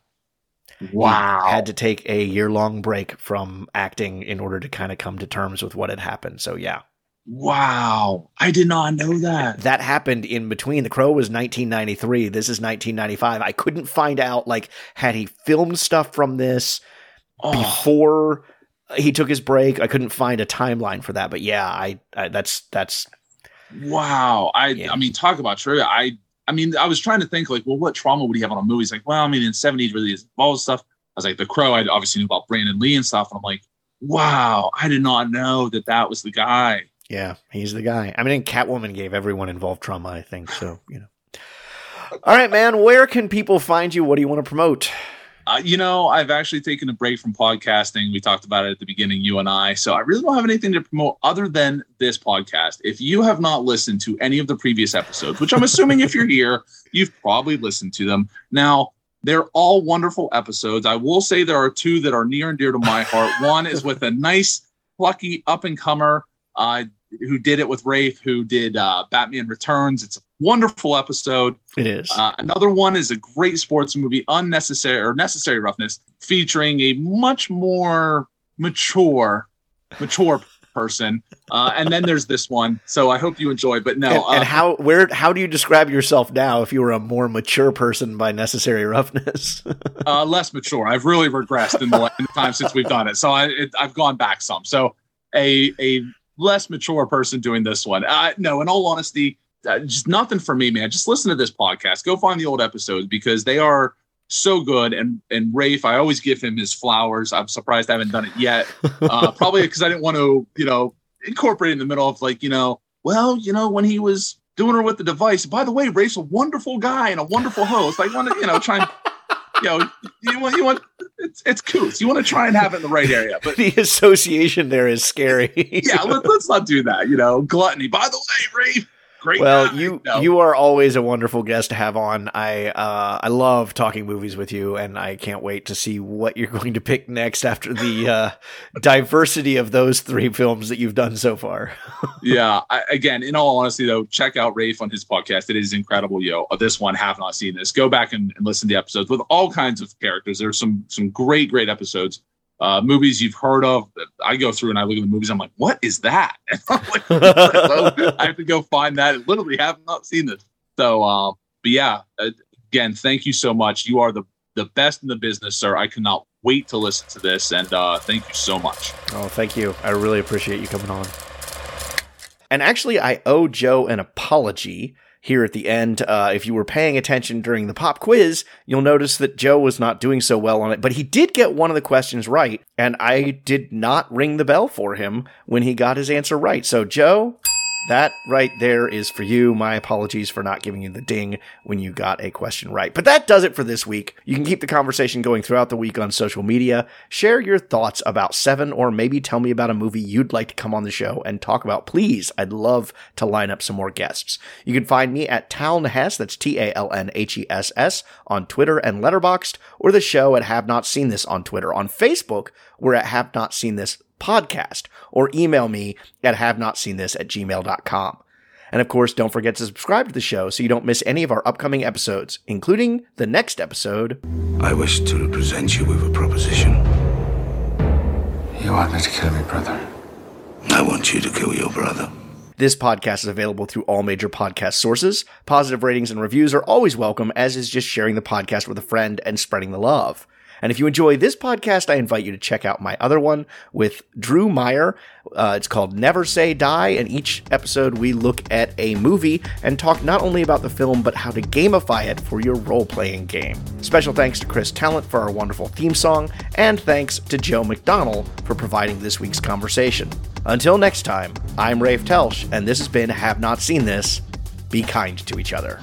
Wow. He had to take a year long break from acting in order to kind of come to terms with what had happened. So, yeah. Wow. I did not know that. That happened in between. The Crow was 1993. This is 1995. I couldn't find out, like, had he filmed stuff from this Oh. before he took his break? I couldn't find a timeline for that. But yeah, I, I that's, that's, Wow. I Yeah. I mean, talk about trivia. I I mean, I was trying to think like, well, what trauma would he have on a movie? He's like, well, I mean, in 70s really is involved stuff. I was like, The Crow, I obviously knew about Brandon Lee and stuff. And I'm like, wow, I did not know that that was the guy. Yeah, he's the guy. I mean, Catwoman gave everyone involved trauma, I think. So, you know. All right, man, where can people find you? What do you want to promote? Uh, you know, I've actually taken a break from podcasting. We talked about it at the beginning, you and I. So I really don't have anything to promote other than this podcast. If you have not listened to any of the previous episodes, which I'm assuming if you're here, you've probably listened to them. Now, they're all wonderful episodes. I will say there are two that are near and dear to my heart. One is with a nice, plucky up and comer uh, who did it with Rafe, who did uh, Batman Returns. It's a wonderful episode. It is. Uh, another one is a great sports movie, Unnecessary or Necessary Roughness, featuring a much more mature, mature person. Uh, and then there's this one. So I hope you enjoy. But no, and, and uh, how where how do you describe yourself now if you were a more mature person by necessary roughness? uh, less mature. I've really regressed in the, in the time since we've done it. So I, it, I've gone back some. So a a less mature person doing this one. Uh, no, in all honesty, uh, just nothing for me, man. Just listen to this podcast. Go find the old episodes because they are so good. And and Rafe, I always give him his flowers. I'm surprised I haven't done it yet. Uh, probably because I didn't want to, you know, incorporate in the middle of like, you know, well, you know, when he was doing her with the device. By the way, Rafe's a wonderful guy and a wonderful host. I want to, you know, try and you know, you want you want it's it's Coots. You want to try and have it in the right area, but the association there is scary. yeah, let, us not do that. You know, gluttony. By the way, Rafe, great. Well, guy. you No. you are always a wonderful guest to have on. I uh, I love talking movies with you, and I can't wait to see what you're going to pick next after the uh, diversity of those three films that you've done so far. yeah. I, again, in all honesty, though, check out Rafe on his podcast. It is incredible. Yo, Uh, this one have not seen this. Go back and, and listen to the episodes with all kinds of characters. There's some some great great episodes. Uh, movies you've heard of. I go through and I look at the movies. I'm like, what is that? I'm like, so I have to go find that. I Literally, have not seen this. So, um, but yeah, uh, again, thank you so much. You are the the best in the business, sir. I cannot wait to listen to this, and uh, thank you so much. Oh, thank you. I really appreciate you coming on. And actually, I owe Joe an apology here at the end. Uh, if you were paying attention during the pop quiz, you'll notice that Joe was not doing so well on it, but he did get one of the questions right, and I did not ring the bell for him when he got his answer right. So, Joe, that right there is for you. My apologies for not giving you the ding when you got a question right. But that does it for this week. You can keep the conversation going throughout the week on social media. Share your thoughts about Seven, or maybe tell me about a movie you'd like to come on the show and talk about. Please, I'd love to line up some more guests. You can find me at Talnhess, that's T A L N H E S S, on Twitter and Letterboxd, or the show at Have Not Seen This on Twitter. On Facebook, we're at Have Not Seen This podcast or email me at have not seen this at gmail.com. And of course, don't forget to subscribe to the show so you don't miss any of our upcoming episodes, including the next episode. I wish to present you with a proposition. You want me to kill me, brother? I want you to kill your brother. This podcast is available through all major podcast sources. Positive ratings and reviews are always welcome, as is just sharing the podcast with a friend and spreading the love. And if you enjoy this podcast, I invite you to check out my other one with Drew Meyer. Uh, it's called Never Say Die. And each episode, we look at a movie and talk not only about the film, but how to gamify it for your role playing game. Special thanks to Chris Talent for our wonderful theme song, and thanks to Joe McDonnell for providing this week's conversation. Until next time, I'm Rafe Telsch, and this has been Have Not Seen This. be kind to each other.